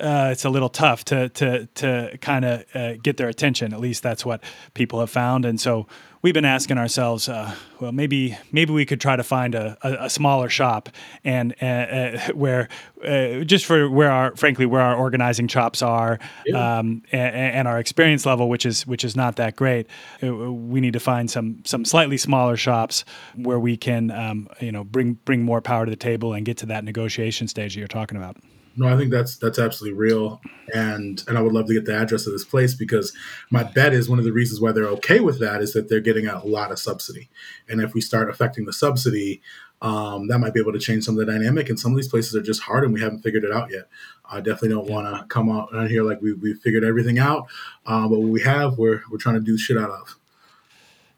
uh, it's a little tough to to to kind of uh, get their attention. At least that's what people have found, and so we've been asking ourselves, uh, well, maybe maybe we could try to find a, a, a smaller shop and uh, uh, where uh, just for where our frankly where our organizing chops are yeah. um, and, and, our experience level, which is which is not that great. we need to find some some slightly smaller shops where we can um, you know bring bring more power to the table and get to that negotiation stage that you're talking about. No, I think that's that's absolutely real, and and I would love to get the address of this place because my bet is one of the reasons why they're okay with that is that they're getting a lot of subsidy, and if we start affecting the subsidy, um, that might be able to change some of the dynamic. And some of these places are just hard, and we haven't figured it out yet. I definitely don't want to come out here like we we figured everything out, uh, but what we have, we're we're trying to do shit out of.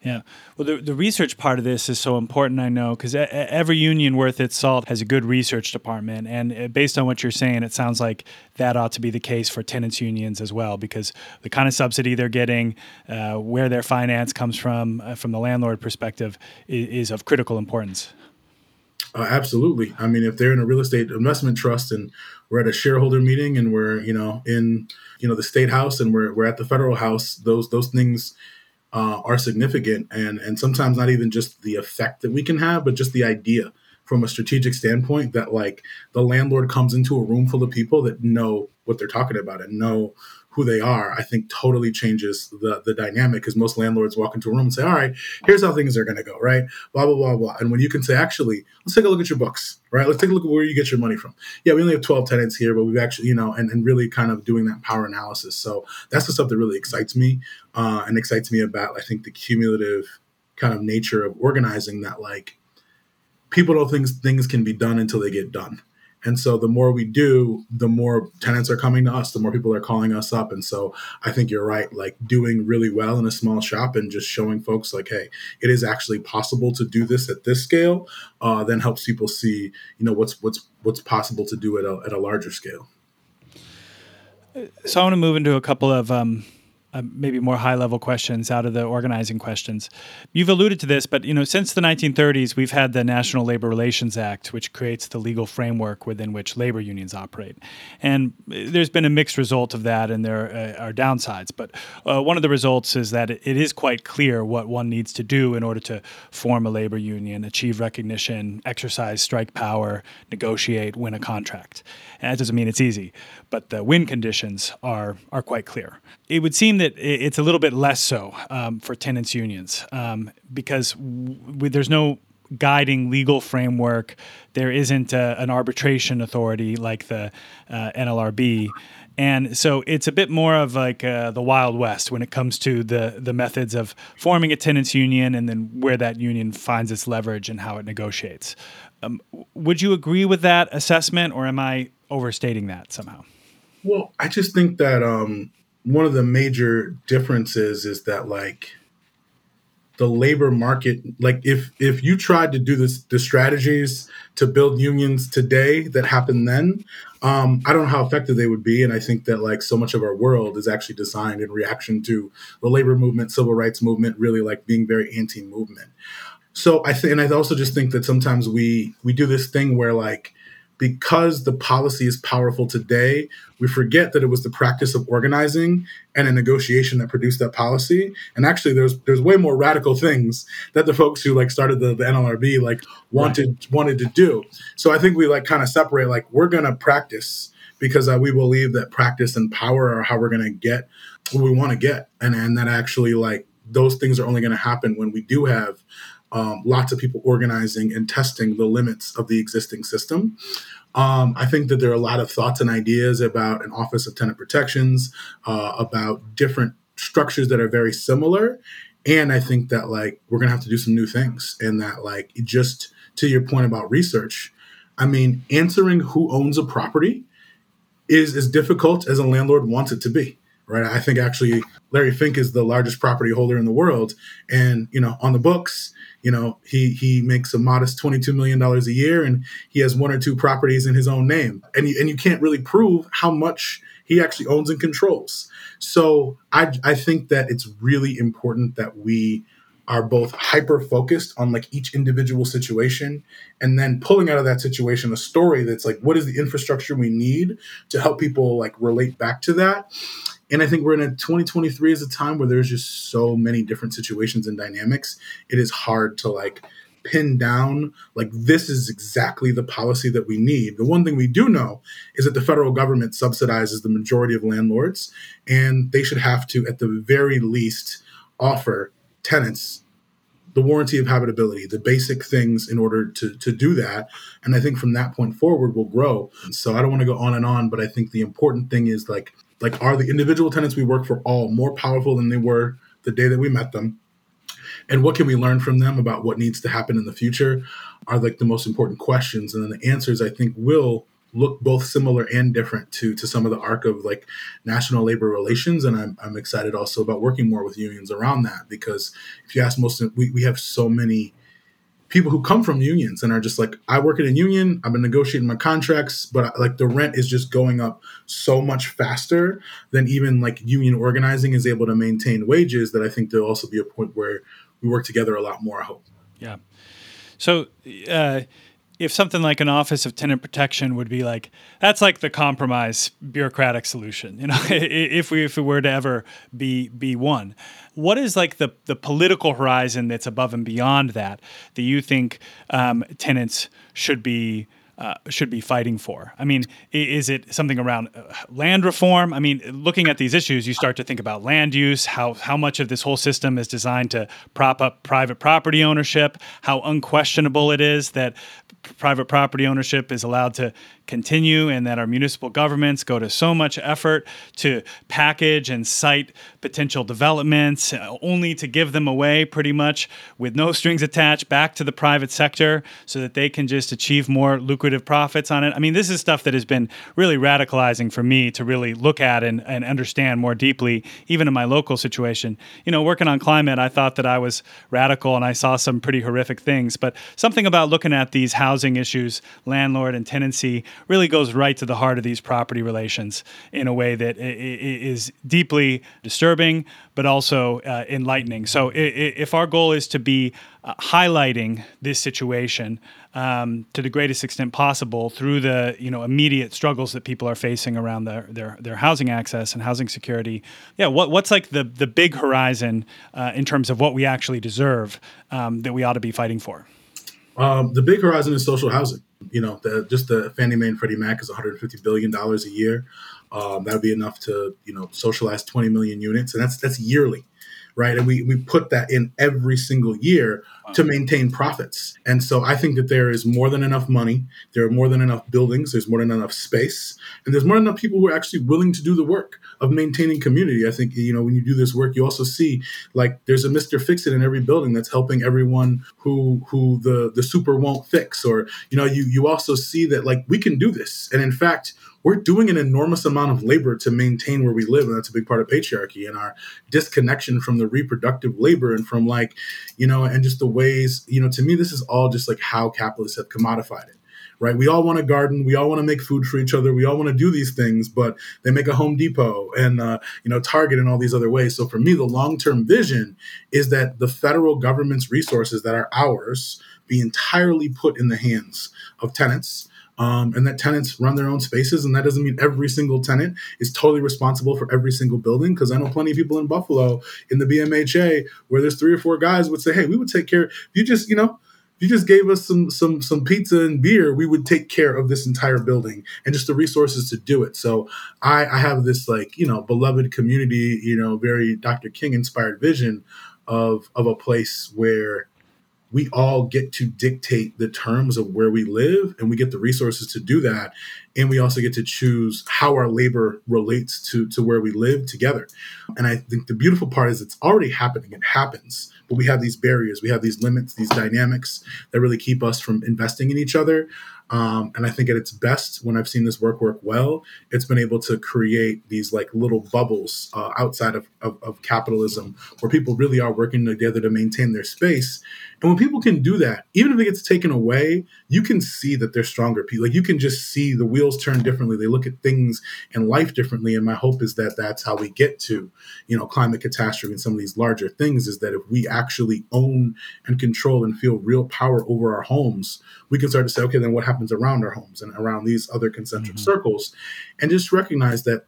Yeah. Well, the, the research part of this is so important, I know, because every union worth its salt has a good research department. And uh, based on what you're saying, it sounds like that ought to be the case for tenants' unions as well, because the kind of subsidy they're getting, uh, where their finance comes from, uh, from the landlord perspective, is, is of critical importance. Uh, absolutely. I mean, if they're in a real estate investment trust and we're at a shareholder meeting and we're, you know, in, you know, the state house and we're, we're at the federal house, those, those things uh, are significant and and sometimes not even just the effect that we can have but just the idea from a strategic standpoint that like the landlord comes into a room full of people that know what they're talking about and know who they are, I think totally changes the the dynamic because most landlords walk into a room and say, "All right, here's how things are going to go," right? Blah blah blah blah. And when you can say, "Actually, let's take a look at your books," right? Let's take a look at where you get your money from. Yeah, we only have 12 tenants here, but we've actually, you know, and, and really kind of doing that power analysis. So that's the stuff that really excites me uh, and excites me about, I think, the cumulative kind of nature of organizing that, like, people don't think things can be done until they get done and so the more we do, the more tenants are coming to us, the more people are calling us up. And so I think you're right, like doing really well in a small shop and just showing folks like, hey, it is actually possible to do this at this scale, uh, then helps people see, you know, what's what's what's possible to do at a, at a larger scale. So I want to move into a couple of um, uh, maybe more high level questions out of the organizing questions. You've alluded to this, but you know, since the 1930s, we've had the National Labor Relations Act, which creates the legal framework within which labor unions operate. And there's been a mixed result of that, and there uh, are downsides. But uh, one of the results is that it is quite clear what one needs to do in order to form a labor union, achieve recognition, exercise strike power, negotiate, win a contract. And that doesn't mean it's easy, but the win conditions are are quite clear. It would seem that it, it's a little bit less so um, for tenants unions um, because w- there's no guiding legal framework. There isn't a, an arbitration authority like the uh, NLRB. And so it's a bit more of like uh, the Wild West when it comes to the, the methods of forming a tenants union and then where that union finds its leverage and how it negotiates. Um, would you agree with that assessment or am I overstating that somehow? Well, I just think that um, one of the major differences is that like the labor market like if if you tried to do this the strategies to build unions today that happened then um, i don't know how effective they would be. And i think that like so much of our world is actually designed in reaction to the labor movement civil rights movement really like being very anti-movement. So i think and i also just think that sometimes we we do this thing where like because the policy is powerful today, we forget that it was the practice of organizing and a negotiation that produced that policy. And actually, there's there's way more radical things that the folks who like started the, the NLRB like wanted right. wanted to do. So I think we like kind of separate like we're gonna practice because uh, we believe that practice and power are how we're gonna get what we want to get, and and that actually like those things are only going to happen when we do have um, lots of people organizing and testing the limits of the existing system. Um, I think that there are a lot of thoughts and ideas about an Office of Tenant Protections, uh, about different structures that are very similar. And I think that like we're gonna have to do some new things, and that like just to your point about research, I mean, answering who owns a property is as difficult as a landlord wants it to be right? I think actually Larry Fink is the largest property holder in the world, and you know, on the books, you know, he he makes a modest twenty two million dollars a year, and he has one or two properties in his own name, and you, and you can't really prove how much he actually owns and controls. So I I think that it's really important that we are both hyper focused on like each individual situation and then pulling out of that situation a story that's like what is the infrastructure we need to help people like relate back to that and I think we're in a 2023 is a time where there's just so many different situations and dynamics. It is hard to like pin down like this is exactly the policy that we need. The one thing we do know is that the federal government subsidizes the majority of landlords, and they should have to, at the very least, offer tenants the warranty of habitability, the basic things in order to, to do that. And I think from that point forward, we'll grow. So I don't want to go on and on, but I think the important thing is like like, are the individual tenants we work for all more powerful than they were the day that we met them? And what can we learn from them about what needs to happen in the future are like the most important questions. And then the answers I think will look both similar and different to to some of the arc of like national labor relations and i'm, I'm excited also about working more with unions around that because if you ask most of we, we have so many people who come from unions and are just like i work in a union i've been negotiating my contracts but like the rent is just going up so much faster than even like union organizing is able to maintain wages that i think there'll also be a point where we work together a lot more i hope. Yeah. So uh if something like an office of tenant protection would be like that's like the compromise bureaucratic solution you know <laughs> if we if it were to ever be be one. What is like the the political horizon that's above and beyond that that you think um, tenants should be uh, should be fighting for? I mean, is it something around uh, land reform? I mean, looking at these issues, you start to think about land use, how how much of this whole system is designed to prop up private property ownership, how unquestionable it is that private property ownership is allowed to continue and that our municipal governments go to so much effort to package and cite potential developments uh, only to give them away pretty much with no strings attached back to the private sector so that they can just achieve more lucrative profits on it. I mean, this is stuff that has been really radicalizing for me to really look at and, and understand more deeply, even in my local situation. You know, working on climate, I thought that I was radical and I saw some pretty horrific things, but something about looking at these housing issues, landlord and tenancy, really goes right to the heart of these property relations in a way that is deeply disturbing, but also uh, enlightening. So, if our goal is to be uh, highlighting this situation um, to the greatest extent possible through the you know immediate struggles that people are facing around their their, their housing access and housing security, yeah, what, what's like the the big horizon uh, in terms of what we actually deserve um, that we ought to be fighting for? Um, the big horizon is social housing. You know, the, just the Fannie Mae and Freddie Mac is 150 billion dollars a year. Um, that would be enough to you know socialize 20 million units, and that's that's yearly, right? And we we put that in every single year to maintain profits. And so I think that there is more than enough money, there are more than enough buildings, there's more than enough space, and there's more than enough people who are actually willing to do the work of maintaining community. I think, you know, when you do this work, you also see like there's a Mr. Fix It in every building that's helping everyone who who the the super won't fix. Or, you know, you you also see that like we can do this. And in fact, we're doing an enormous amount of labor to maintain where we live and that's a big part of patriarchy and our disconnection from the reproductive labor and from like you know and just the ways you know to me this is all just like how capitalists have commodified it right? We all want to garden we all want to make food for each other we all want to do these things but they make a home depot and uh, you know target and all these other ways. So for me the long-term vision is that the federal government's resources that are ours be entirely put in the hands of tenants um, and that tenants run their own spaces. And that doesn't mean every single tenant is totally responsible for every single building. Because I know plenty of people in Buffalo in the BMHA where there's three or four guys would say, "Hey, we would take care. If you just, you know." If you just gave us some some some pizza and beer, we would take care of this entire building and just the resources to do it. So I, I have this like you know beloved community, you know, very Dr. King inspired vision of of a place where we all get to dictate the terms of where we live and we get the resources to do that. And we also get to choose how our labor relates to to where we live together. And i think the beautiful part is it's already happening. It happens. But we have these barriers. We have these limits these dynamics that really keep us from investing in each other um, and I think at its best, when I've seen this work work well, it's been able to create these like little bubbles uh, outside of, of, of, capitalism where people really are working together to maintain their space. And when people can do that, even if it gets taken away, you can see that they're stronger people. Like you can just see the wheels turn differently. They look at things and life differently. And my hope is that that's how we get to, you know, climate catastrophe and some of these larger things is that if we actually own and control and feel real power over our homes, we can start to say, okay, then what happens around our homes and around these other concentric mm-hmm. circles? And just recognize that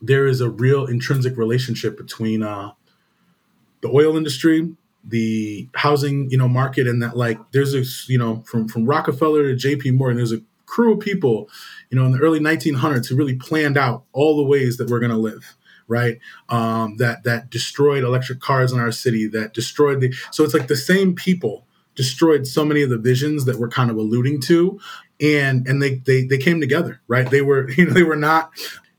there is a real intrinsic relationship between uh, the oil industry the housing you know market and that like there's a you know from from Rockefeller to JP Morgan there's a crew of people you know in the early 1900s who really planned out all the ways that we're going to live right um, that that destroyed electric cars in our city that destroyed the so it's like the same people destroyed so many of the visions that we're kind of alluding to. And and they they they came together right? They were <laughs> you know they were not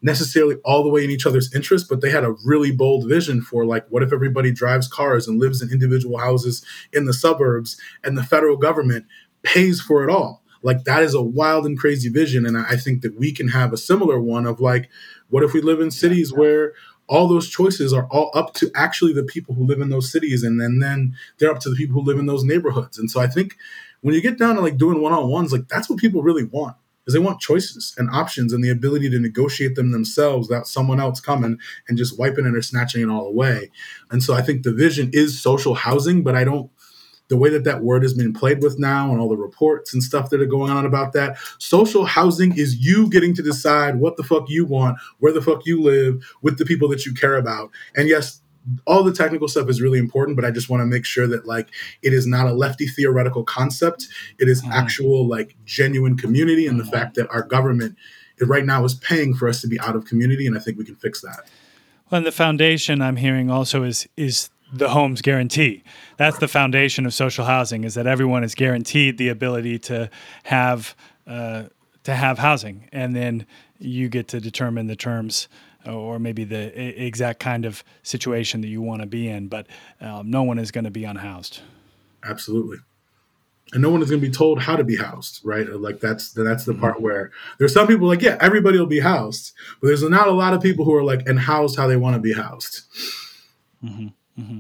necessarily all the way in each other's interest, but they had a really bold vision for like, what if everybody drives cars and lives in individual houses in the suburbs and the federal government pays for it all? like that is a wild and crazy vision. And i think that we can have a similar one of like what if we live in cities where all those choices are all up to actually the people who live in those cities and then then they're up to the people who live in those neighborhoods. And so i think when you get down to like doing one-on-ones like that's what people really want is they want choices and options and the ability to negotiate them themselves without someone else coming and just wiping it or snatching it all away. And so i think the vision is social housing but i don't the way that that word has been played with now and all the reports and stuff that are going on about that. Social housing is you getting to decide what the fuck you want, where the fuck you live, with the people that you care about. And yes, all the technical stuff is really important, but I just want to make sure that like it is not a lefty theoretical concept. It is mm-hmm. actual like genuine community and mm-hmm. the fact that our government right now is paying for us to be out of community and I think we can fix that. Well, and the foundation I'm hearing also is is the Homes Guarantee. That's the foundation of social housing: is that everyone is guaranteed the ability to have uh, to have housing, and then you get to determine the terms or maybe the exact kind of situation that you want to be in. But um, no one is going to be unhoused. Absolutely. And no one is going to be told how to be housed, right? Like that's that's the part where there's some people like, yeah, everybody will be housed, but there's not a lot of people who are like and housed how they want to be housed. Mm-hmm. Mm-hmm.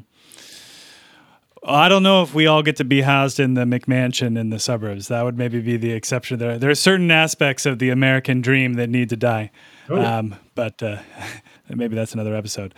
I don't know if we all get to be housed in the McMansion in the suburbs. That would maybe be the exception. There, there are certain aspects of the American dream that need to die. Oh, yeah. um, but uh, <laughs> maybe that's another episode.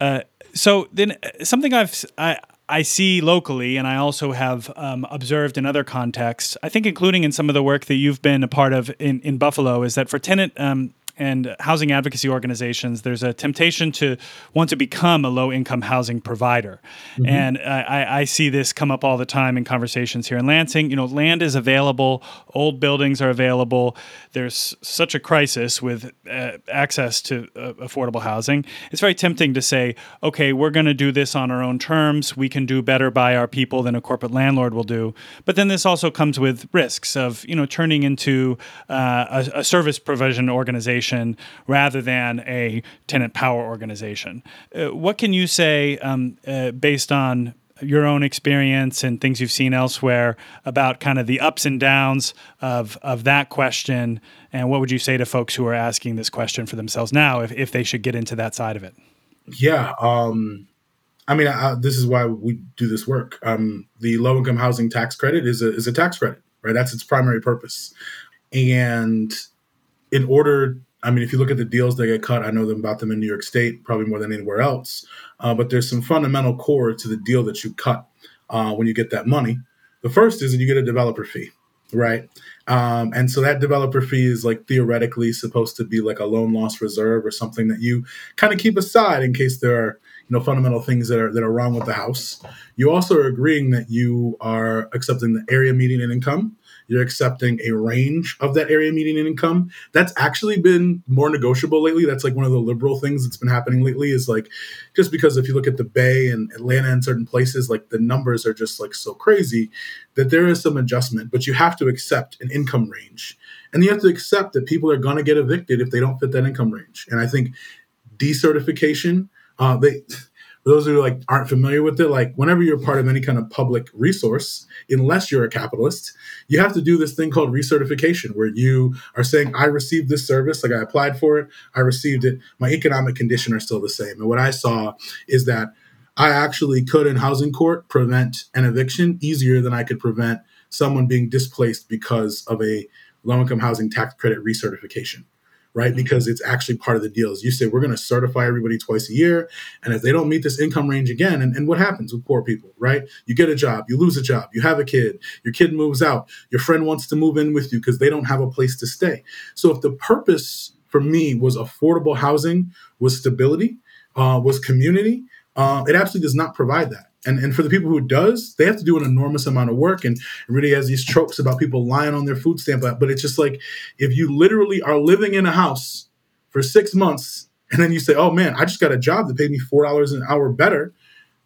Uh, so then, uh, something I've I I see locally, and I also have um, observed in other contexts. I think, including in some of the work that you've been a part of in in Buffalo, is that for tenant um, and housing advocacy organizations, there's a temptation to want to become a low income housing provider. Mm-hmm. And I, I, see this come up all the time in conversations here in Lansing. You know, land is available, old buildings are available. There's such a crisis with uh, access to uh, affordable housing. It's very tempting to say, okay, we're going to do this on our own terms. We can do better by our people than a corporate landlord will do. But then this also comes with risks of, you know, turning into uh, a, a service provision organization organization rather than a tenant power organization. Uh, what can you say um, uh, based on your own experience and things you've seen elsewhere about kind of the ups and downs of of that question? And what would you say to folks who are asking this question for themselves now if, if they should get into that side of it? Yeah um, i mean I, this is why we do this work. Um, the low income housing tax credit is a, is a tax credit right? That's its primary purpose. And in order I mean, if you look at the deals that get cut, I know them about them in New York State probably more than anywhere else. Uh, but there's some fundamental core to the deal that you cut uh, when you get that money. The first is that you get a developer fee, right? Um, and so that developer fee is like theoretically supposed to be like a loan loss reserve or something that you kind of keep aside in case there are you know fundamental things that are that are wrong with the house. You also are agreeing that you are accepting the area median income you're accepting a range of that area median income. That's actually been more negotiable lately. That's like one of the liberal things that's been happening lately is like just because if you look at the Bay and Atlanta and certain places, like the numbers are just like so crazy that there is some adjustment, but you have to accept an income range. And you have to accept that people are going to get evicted if they don't fit that income range. And I think decertification, uh, they for those who like aren't familiar with it, like whenever you're part of any kind of public resource, unless you're a capitalist, you have to do this thing called recertification, where you are saying, I received this service, like I applied for it, I received it, my economic condition are still the same. And what I saw is that I actually could in housing court prevent an eviction easier than I could prevent someone being displaced because of a low income housing tax credit recertification right? Because it's actually part of the deals. You say we're going to certify everybody twice a year, and if they don't meet this income range again, and, and what happens with poor people, right? You get a job, you lose a job, you have a kid, your kid moves out, your friend wants to move in with you because they don't have a place to stay. So if the purpose for me was affordable housing, was stability, uh, was community, uh, it absolutely does not provide that. And, and for the people who does, they have to do an enormous amount of work and really has these tropes about people lying on their food stamp. But it's just like if you literally are living in a house for six months and then you say, oh man, I just got a job that paid me $4 an hour better,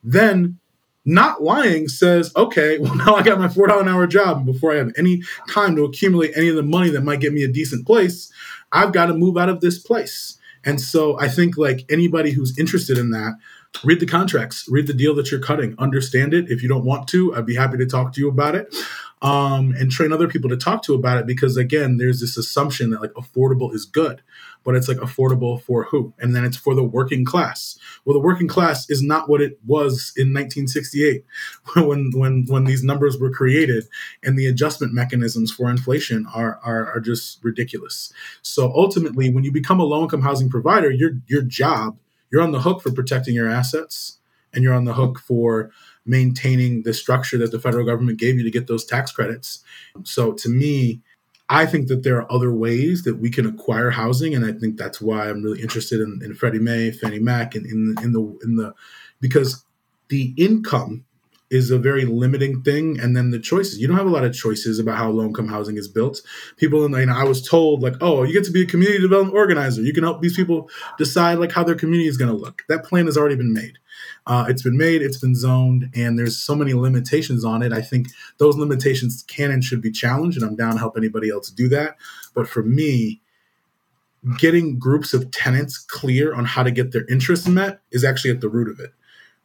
then not lying says, okay, <laughs> well, now I got my $4 an hour job. Before I have any time to accumulate any of the money that might get me a decent place, I've got to move out of this place. And so I think like anybody who's interested in that, read the contracts, read the deal that you're cutting, understand it. If you don't want to, I'd be happy to talk to you about it. um, and train other people to talk to about it because again there's this assumption that like affordable is good but it's like affordable for who and then it's for the working class well the working class is not what it was in 1968 <laughs> when when when these numbers were created and the adjustment mechanisms for inflation are are, are just ridiculous so ultimately when you become a low income housing provider your your job you're on the hook for protecting your assets and you're on the hook for maintaining the structure that the federal government gave you to get those tax credits. So to me, I think that there are other ways that we can acquire housing, and I think that's why I'm really interested in, in Freddie Mae, Fannie Mac, and in, in the in the because the income is a very limiting thing, and then the choices. You don't have a lot of choices about how low income housing is built. People, in, you know, I was told like, oh, you get to be a community development organizer. You can help these people decide like how their community is going to look. That plan has already been made. Uh, it's been made, it's been zoned, and there's so many limitations on it. I think those limitations can and should be challenged, and I'm down to help anybody else do that. But for me, getting groups of tenants clear on how to get their interests met is actually at the root of it.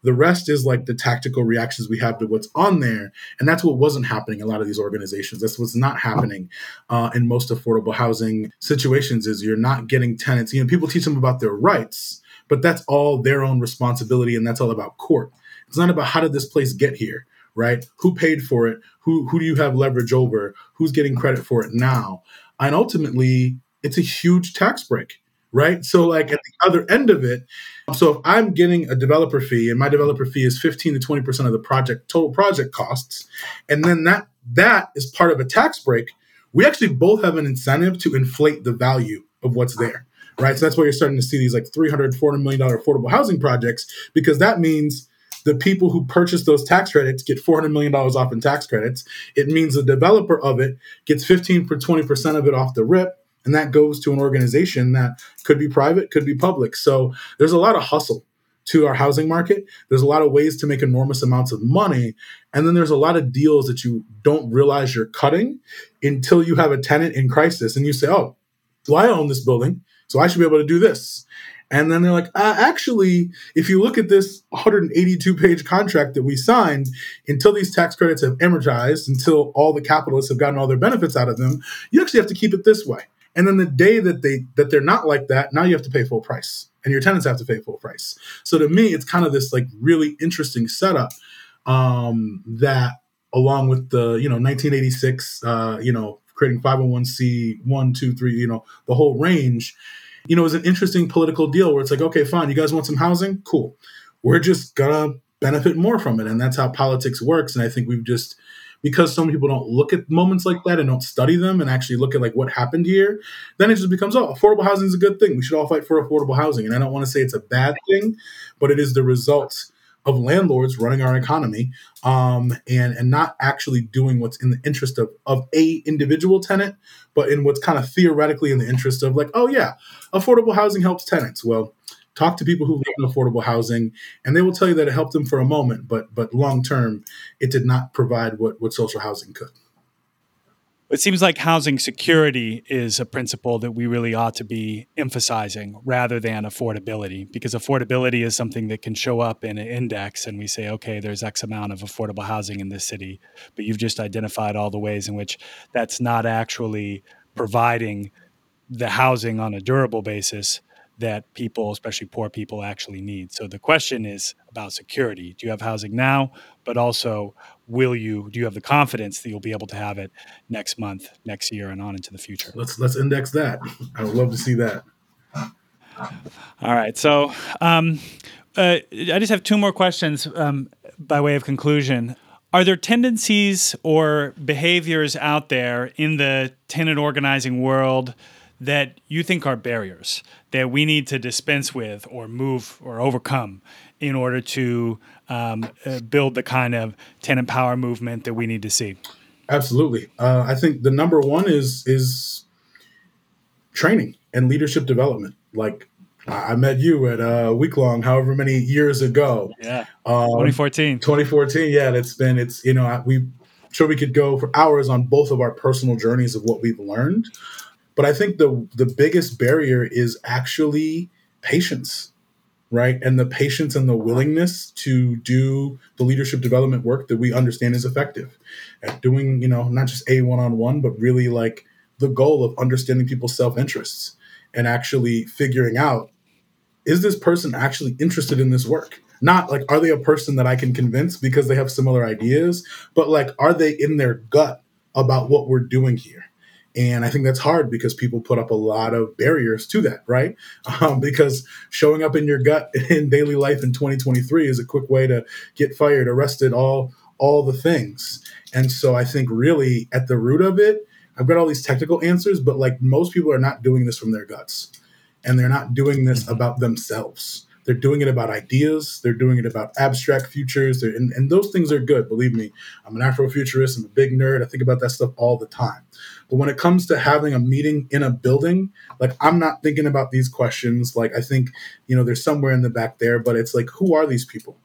The rest is like the tactical reactions we have to what's on there, and that's what wasn't happening in a lot of these organizations. That's what's not happening uh, in most affordable housing situations. Is you're not getting tenants. You know, people teach them about their rights, but that's all their own responsibility and that's all about court it's not about how did this place get here right who paid for it who who do you have leverage over who's getting credit for it now and ultimately it's a huge tax break right so like at the other end of it so if i'm getting a developer fee and my developer fee is 15 to 20% of the project total project costs and then that that is part of a tax break we actually both have an incentive to inflate the value of what's there right? So that's why you're starting to see these like 300, 400 million dollar affordable housing projects because that means the people who purchase those tax credits get $400 million off in tax credits. It means the developer of it gets 15 for 20% of it off the rip. And that goes to an organization that could be private, could be public. So there's a lot of hustle to our housing market. There's a lot of ways to make enormous amounts of money. And then there's a lot of deals that you don't realize you're cutting until you have a tenant in crisis and you say, oh, well, I own this building. So I should be able to do this. And then they're like, uh, actually, if you look at this 182 page contract that we signed, until these tax credits have amortized, until all the capitalists have gotten all their benefits out of them, you actually have to keep it this way. And then the day that they that they're not like that, now you have to pay full price, and your tenants have to pay full price. So to me, it's kind of this like really interesting setup um, that, along with the you know 1986, uh, you know creating 501c one, two, three, you know, the whole range, you know, is an interesting political deal where it's like, okay, fine, you guys want some housing? Cool. We're just gonna benefit more from it. And that's how politics works. And I think we've just because some people don't look at moments like that and don't study them and actually look at like what happened here, then it just becomes, oh, affordable housing is a good thing. We should all fight for affordable housing. And I don't want to say it's a bad thing, but it is the result of landlords running our economy um, and and not actually doing what's in the interest of of a individual tenant, but in what's kind of theoretically in the interest of like, oh yeah, affordable housing helps tenants. Well, talk to people who live in affordable housing, and they will tell you that it helped them for a moment, but but long term, it did not provide what what social housing could. It seems like housing security is a principle that we really ought to be emphasizing rather than affordability, because affordability is something that can show up in an index and we say, okay, there's X amount of affordable housing in this city. But you've just identified all the ways in which that's not actually providing the housing on a durable basis that people, especially poor people, actually need. So the question is about security. Do you have housing now? But also, will you? Do you have the confidence that you'll be able to have it next month, next year, and on into the future? Let's let's index that. I would love to see that. All right. So um, uh, I just have two more questions um, by way of conclusion. Are there tendencies or behaviors out there in the tenant organizing world? that you think are barriers that we need to dispense with or move or overcome in order to um, uh, build the kind of tenant power movement that we need to see? Absolutely. Uh, I think the number one is is training and leadership development. Like I met you at a uh, week long, however many years ago. Yeah, um, 2014. 2014. Yeah, it's been. It's you know we sure we could go for hours on both of our personal journeys of what we've learned. But I think the the biggest barrier is actually patience. right? And the patience and the willingness to do the leadership development work that we understand is effective at doing, you know, not just a one on one, but really like the goal of understanding people's self interests and actually figuring out is this person actually interested in this work? Not like, are they a person that I can convince because they have similar ideas, but like, are they in their gut about what we're doing here? And I think that's hard because people put up a lot of barriers to that, right? Um, because showing up in your gut <laughs> in daily life in 2023 is a quick way to get fired, arrested, all all the things. And so I think really at the root of it, I've got all these technical answers, but like most people are not doing this from their guts, and they're not doing this mm-hmm. about themselves. They're doing it about ideas. They're doing it about abstract futures. And, and those things are good. Believe me, I'm an Afrofuturist. I'm a big nerd. I think about that stuff all the time. But when it comes to having a meeting in a building, like I'm not thinking about these questions. Like I think, you know, there's somewhere in the back there, but it's like, who are these people?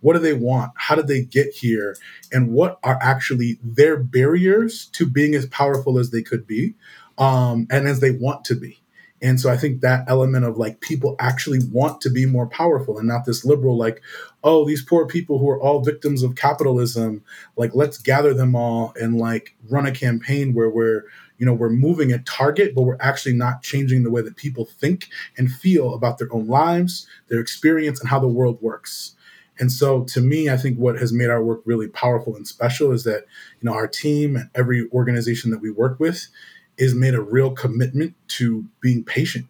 What do they want? How did they get here? And what are actually their barriers to being as powerful as they could be um, and as they want to be? And so I think that element of like people actually want to be more powerful and not this liberal, like, oh, these poor people who are all victims of capitalism, like, let's gather them all and like run a campaign where we're, you know, we're moving a target, but we're actually not changing the way that people think and feel about their own lives, their experience, and how the world works. And so to me, I think what has made our work really powerful and special is that, you know, our team and every organization that we work with is made a real commitment to being patient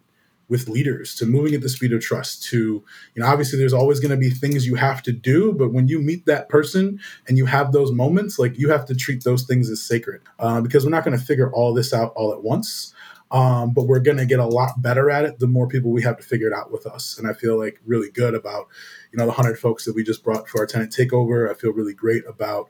with leaders to moving at the speed of trust to you know obviously there's always going to be things you have to do but when you meet that person and you have those moments like you have to treat those things as sacred uh, because we're not going to figure all this out all at once um, but we're going to get a lot better at it the more people we have to figure it out with us. And i feel like really good about you know the 100 folks that we just brought for our tenant takeover. I feel really great about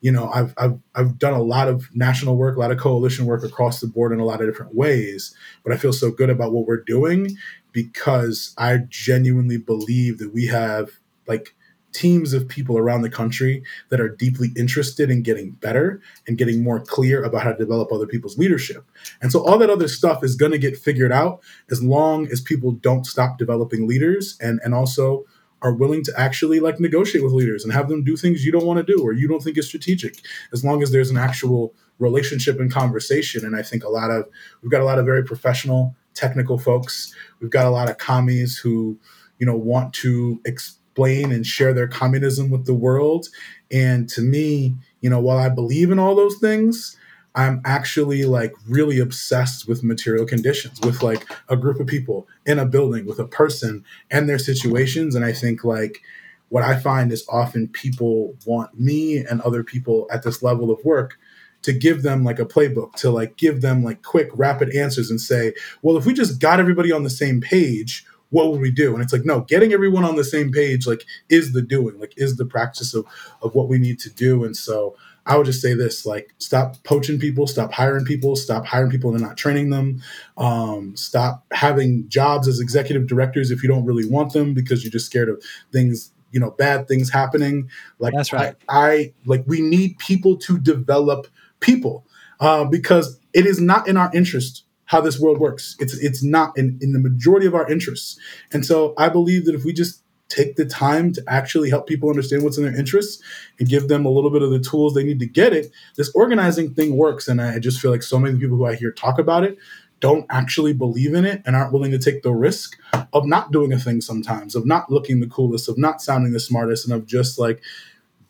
you know, I've, I've, I've done a lot of national work, a lot of coalition work across the board in a lot of different ways, but I feel so good about what we're doing because I genuinely believe that we have like teams of people around the country that are deeply interested in getting better and getting more clear about how to develop other people's leadership. And so all that other stuff is going to get figured out as long as people don't stop developing leaders and and also are willing to actually like negotiate with leaders and have them do things you don't want to do or you don't think is strategic as long as there's an actual relationship and conversation. And i think a lot of we've got a lot of very professional technical folks. We've got a lot of commies who you know want to explain and share their communism with the world. And to me you know while i believe in all those things I'm actually like really obsessed with material conditions, with like a group of people in a building, with a person and their situations. And I think like what I find is often people want me and other people at this level of work to give them like a playbook, to like give them like quick, rapid answers and say, well, if we just got everybody on the same page, what would we do? And it's like, no, getting everyone on the same page, like, is the doing, like, is the practice of, of what we need to do. And so I would just say this: like, stop poaching people, stop hiring people, stop hiring people and not training them, um, stop having jobs as executive directors if you don't really want them because you're just scared of things, you know, bad things happening. Like, that's right. I, I like we need people to develop people uh, because it is not in our interest how this world works. It's it's not in, in the majority of our interests. And so I believe that if we just take the time to actually help people understand what's in their interests and give them a little bit of the tools they need to get it, this organizing thing works. And I just feel like so many people who I hear talk about it don't actually believe in it and aren't willing to take the risk of not doing a thing sometimes, of not looking the coolest, of not sounding the smartest, and of just like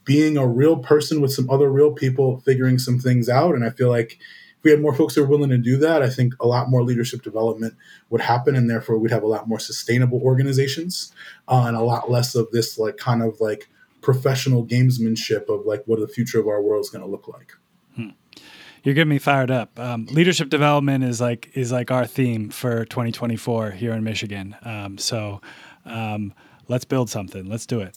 being a real person with some other real people figuring some things out. And I feel like if we had more folks that are willing to do that, I think a lot more leadership development would happen, and therefore we'd have a lot more sustainable organizations uh, and a lot less of this like kind of like professional gamesmanship of like what the future of our world is going to look like. Hmm. You're getting me fired up. Um, leadership development is like is like our theme for 2024 here in Michigan. Um, so. Um, let's build something. Let's do it.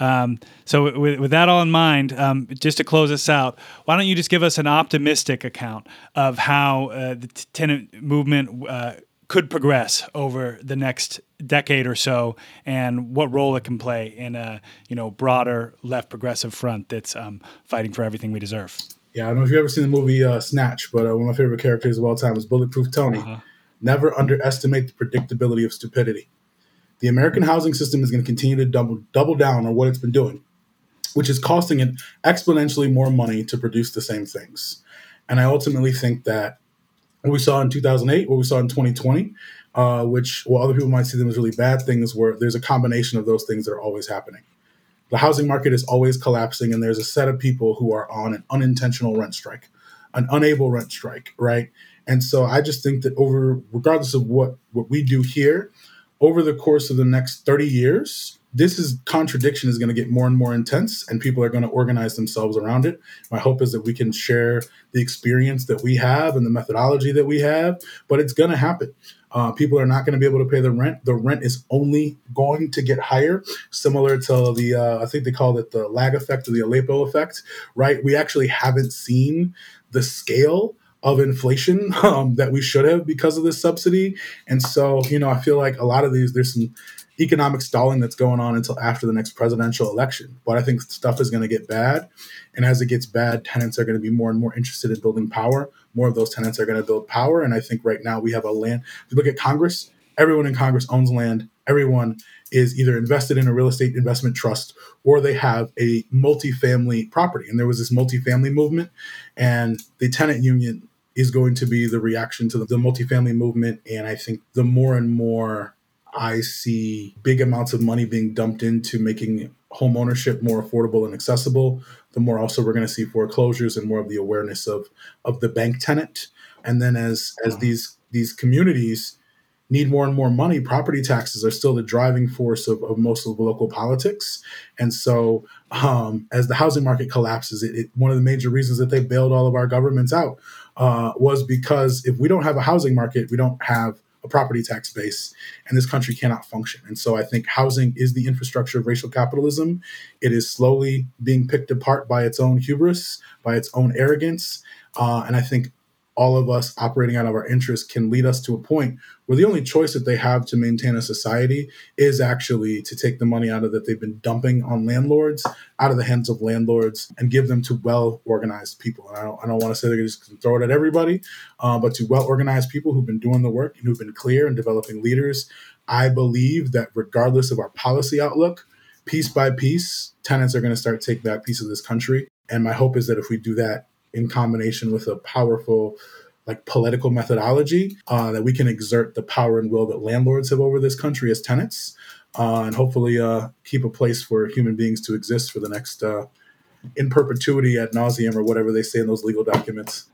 Um, so, with, with, that all in mind, um, just to close us out, why don't you just give us an optimistic account of how uh, the tenant movement uh, could progress over the next decade or so, and what role it can play in a you know broader left progressive front that's um, fighting for everything we deserve. Yeah, I don't know if you've ever seen the movie uh, Snatch, but uh, one of my favorite characters of all time is Bullet Tooth Tony. Uh-huh. Never underestimate the predictability of stupidity the American housing system is going to continue to double double down on what it's been doing, which is costing it exponentially more money to produce the same things. And I ultimately think that what we saw in 2008, what we saw in 2020, uh, which while other people might see them as really bad things, where there's a combination of those things that are always happening. The housing market is always collapsing, and there's a set of people who are on an unintentional rent strike, an unable rent strike, right? And so I just think that over, regardless of what what we do here, over the course of the next 30 years, this is contradiction is going to get more and more intense and people are going to organize themselves around it. My hope is that we can share the experience that we have and the methodology that we have but it's going to happen. Uh, people are not going to be able to pay the rent. The rent is only going to get higher similar to the uh, i think they call it the lag effect or the aleppo effect right? We actually haven't seen the scale of inflation <laughs> um, that we should have because of this subsidy. And so, you know, I feel like a lot of these, there's some economic stalling that's going on until after the next presidential election. But I think stuff is going to get bad. And as it gets bad, tenants are going to be more and more interested in building power. More of those tenants are going to build power. And I think right now we have a land. If you look at Congress, everyone in Congress owns land. Everyone is either invested in a real estate investment trust or they have a multifamily property. And there was this multifamily movement, and the tenant union is going to be the reaction to the, the multifamily movement. And I think the more and more I see big amounts of money being dumped into making home ownership more affordable and accessible, the more also we're going to see foreclosures and more of the awareness of of the bank tenant. And then as as mm-hmm. these these communities need more and more money, property taxes are still the driving force of, of most of the local politics. And so, um, as the housing market collapses, it, it, one of the major reasons that they bailed all of our governments out uh, was because if we don't have a housing market, we don't have a property tax base, and this country cannot function. And so I think housing is the infrastructure of racial capitalism. It is slowly being picked apart by its own hubris, by its own arrogance. Uh, and I think all of us operating out of our interests can lead us to a point where the only choice that they have to maintain a society is actually to take the money out of that they've been dumping on landlords out of the hands of landlords and give them to well organized people. And I don't, I don't want to say they're just going to throw it at everybody, uh, but to well organized people who've been doing the work and who've been clear and developing leaders. I believe that regardless of our policy outlook, piece by piece, tenants are going to start taking that piece of this country. And my hope is that if we do that, in combination with a powerful like political methodology uh, that we can exert the power and will that landlords have over this country as tenants uh, and hopefully uh, keep a place for human beings to exist for the next uh, in perpetuity ad nauseum or whatever they say in those legal documents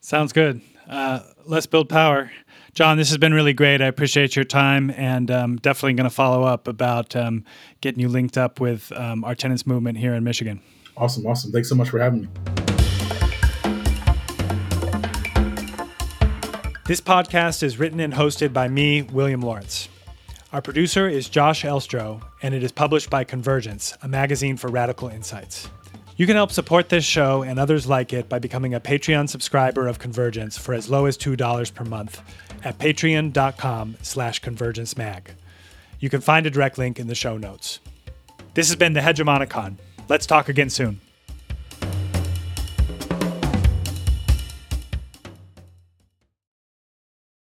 sounds good uh, let's build power John, this has been really great. I appreciate your time and um, definitely going to follow up about um, getting you linked up with um, our tenants movement here in Michigan. Awesome, awesome. Thanks so much for having me. This podcast is written and hosted by me, William Lawrence. Our producer is Josh Elstro, and it is published by Convergence, a magazine for radical insights. You can help support this show and others like it by becoming a Patreon subscriber of Convergence for as low as $2 per month at patreon.com slash convergencemag. You can find a direct link in the show notes. This has been the Hegemonicon. Let's talk again soon.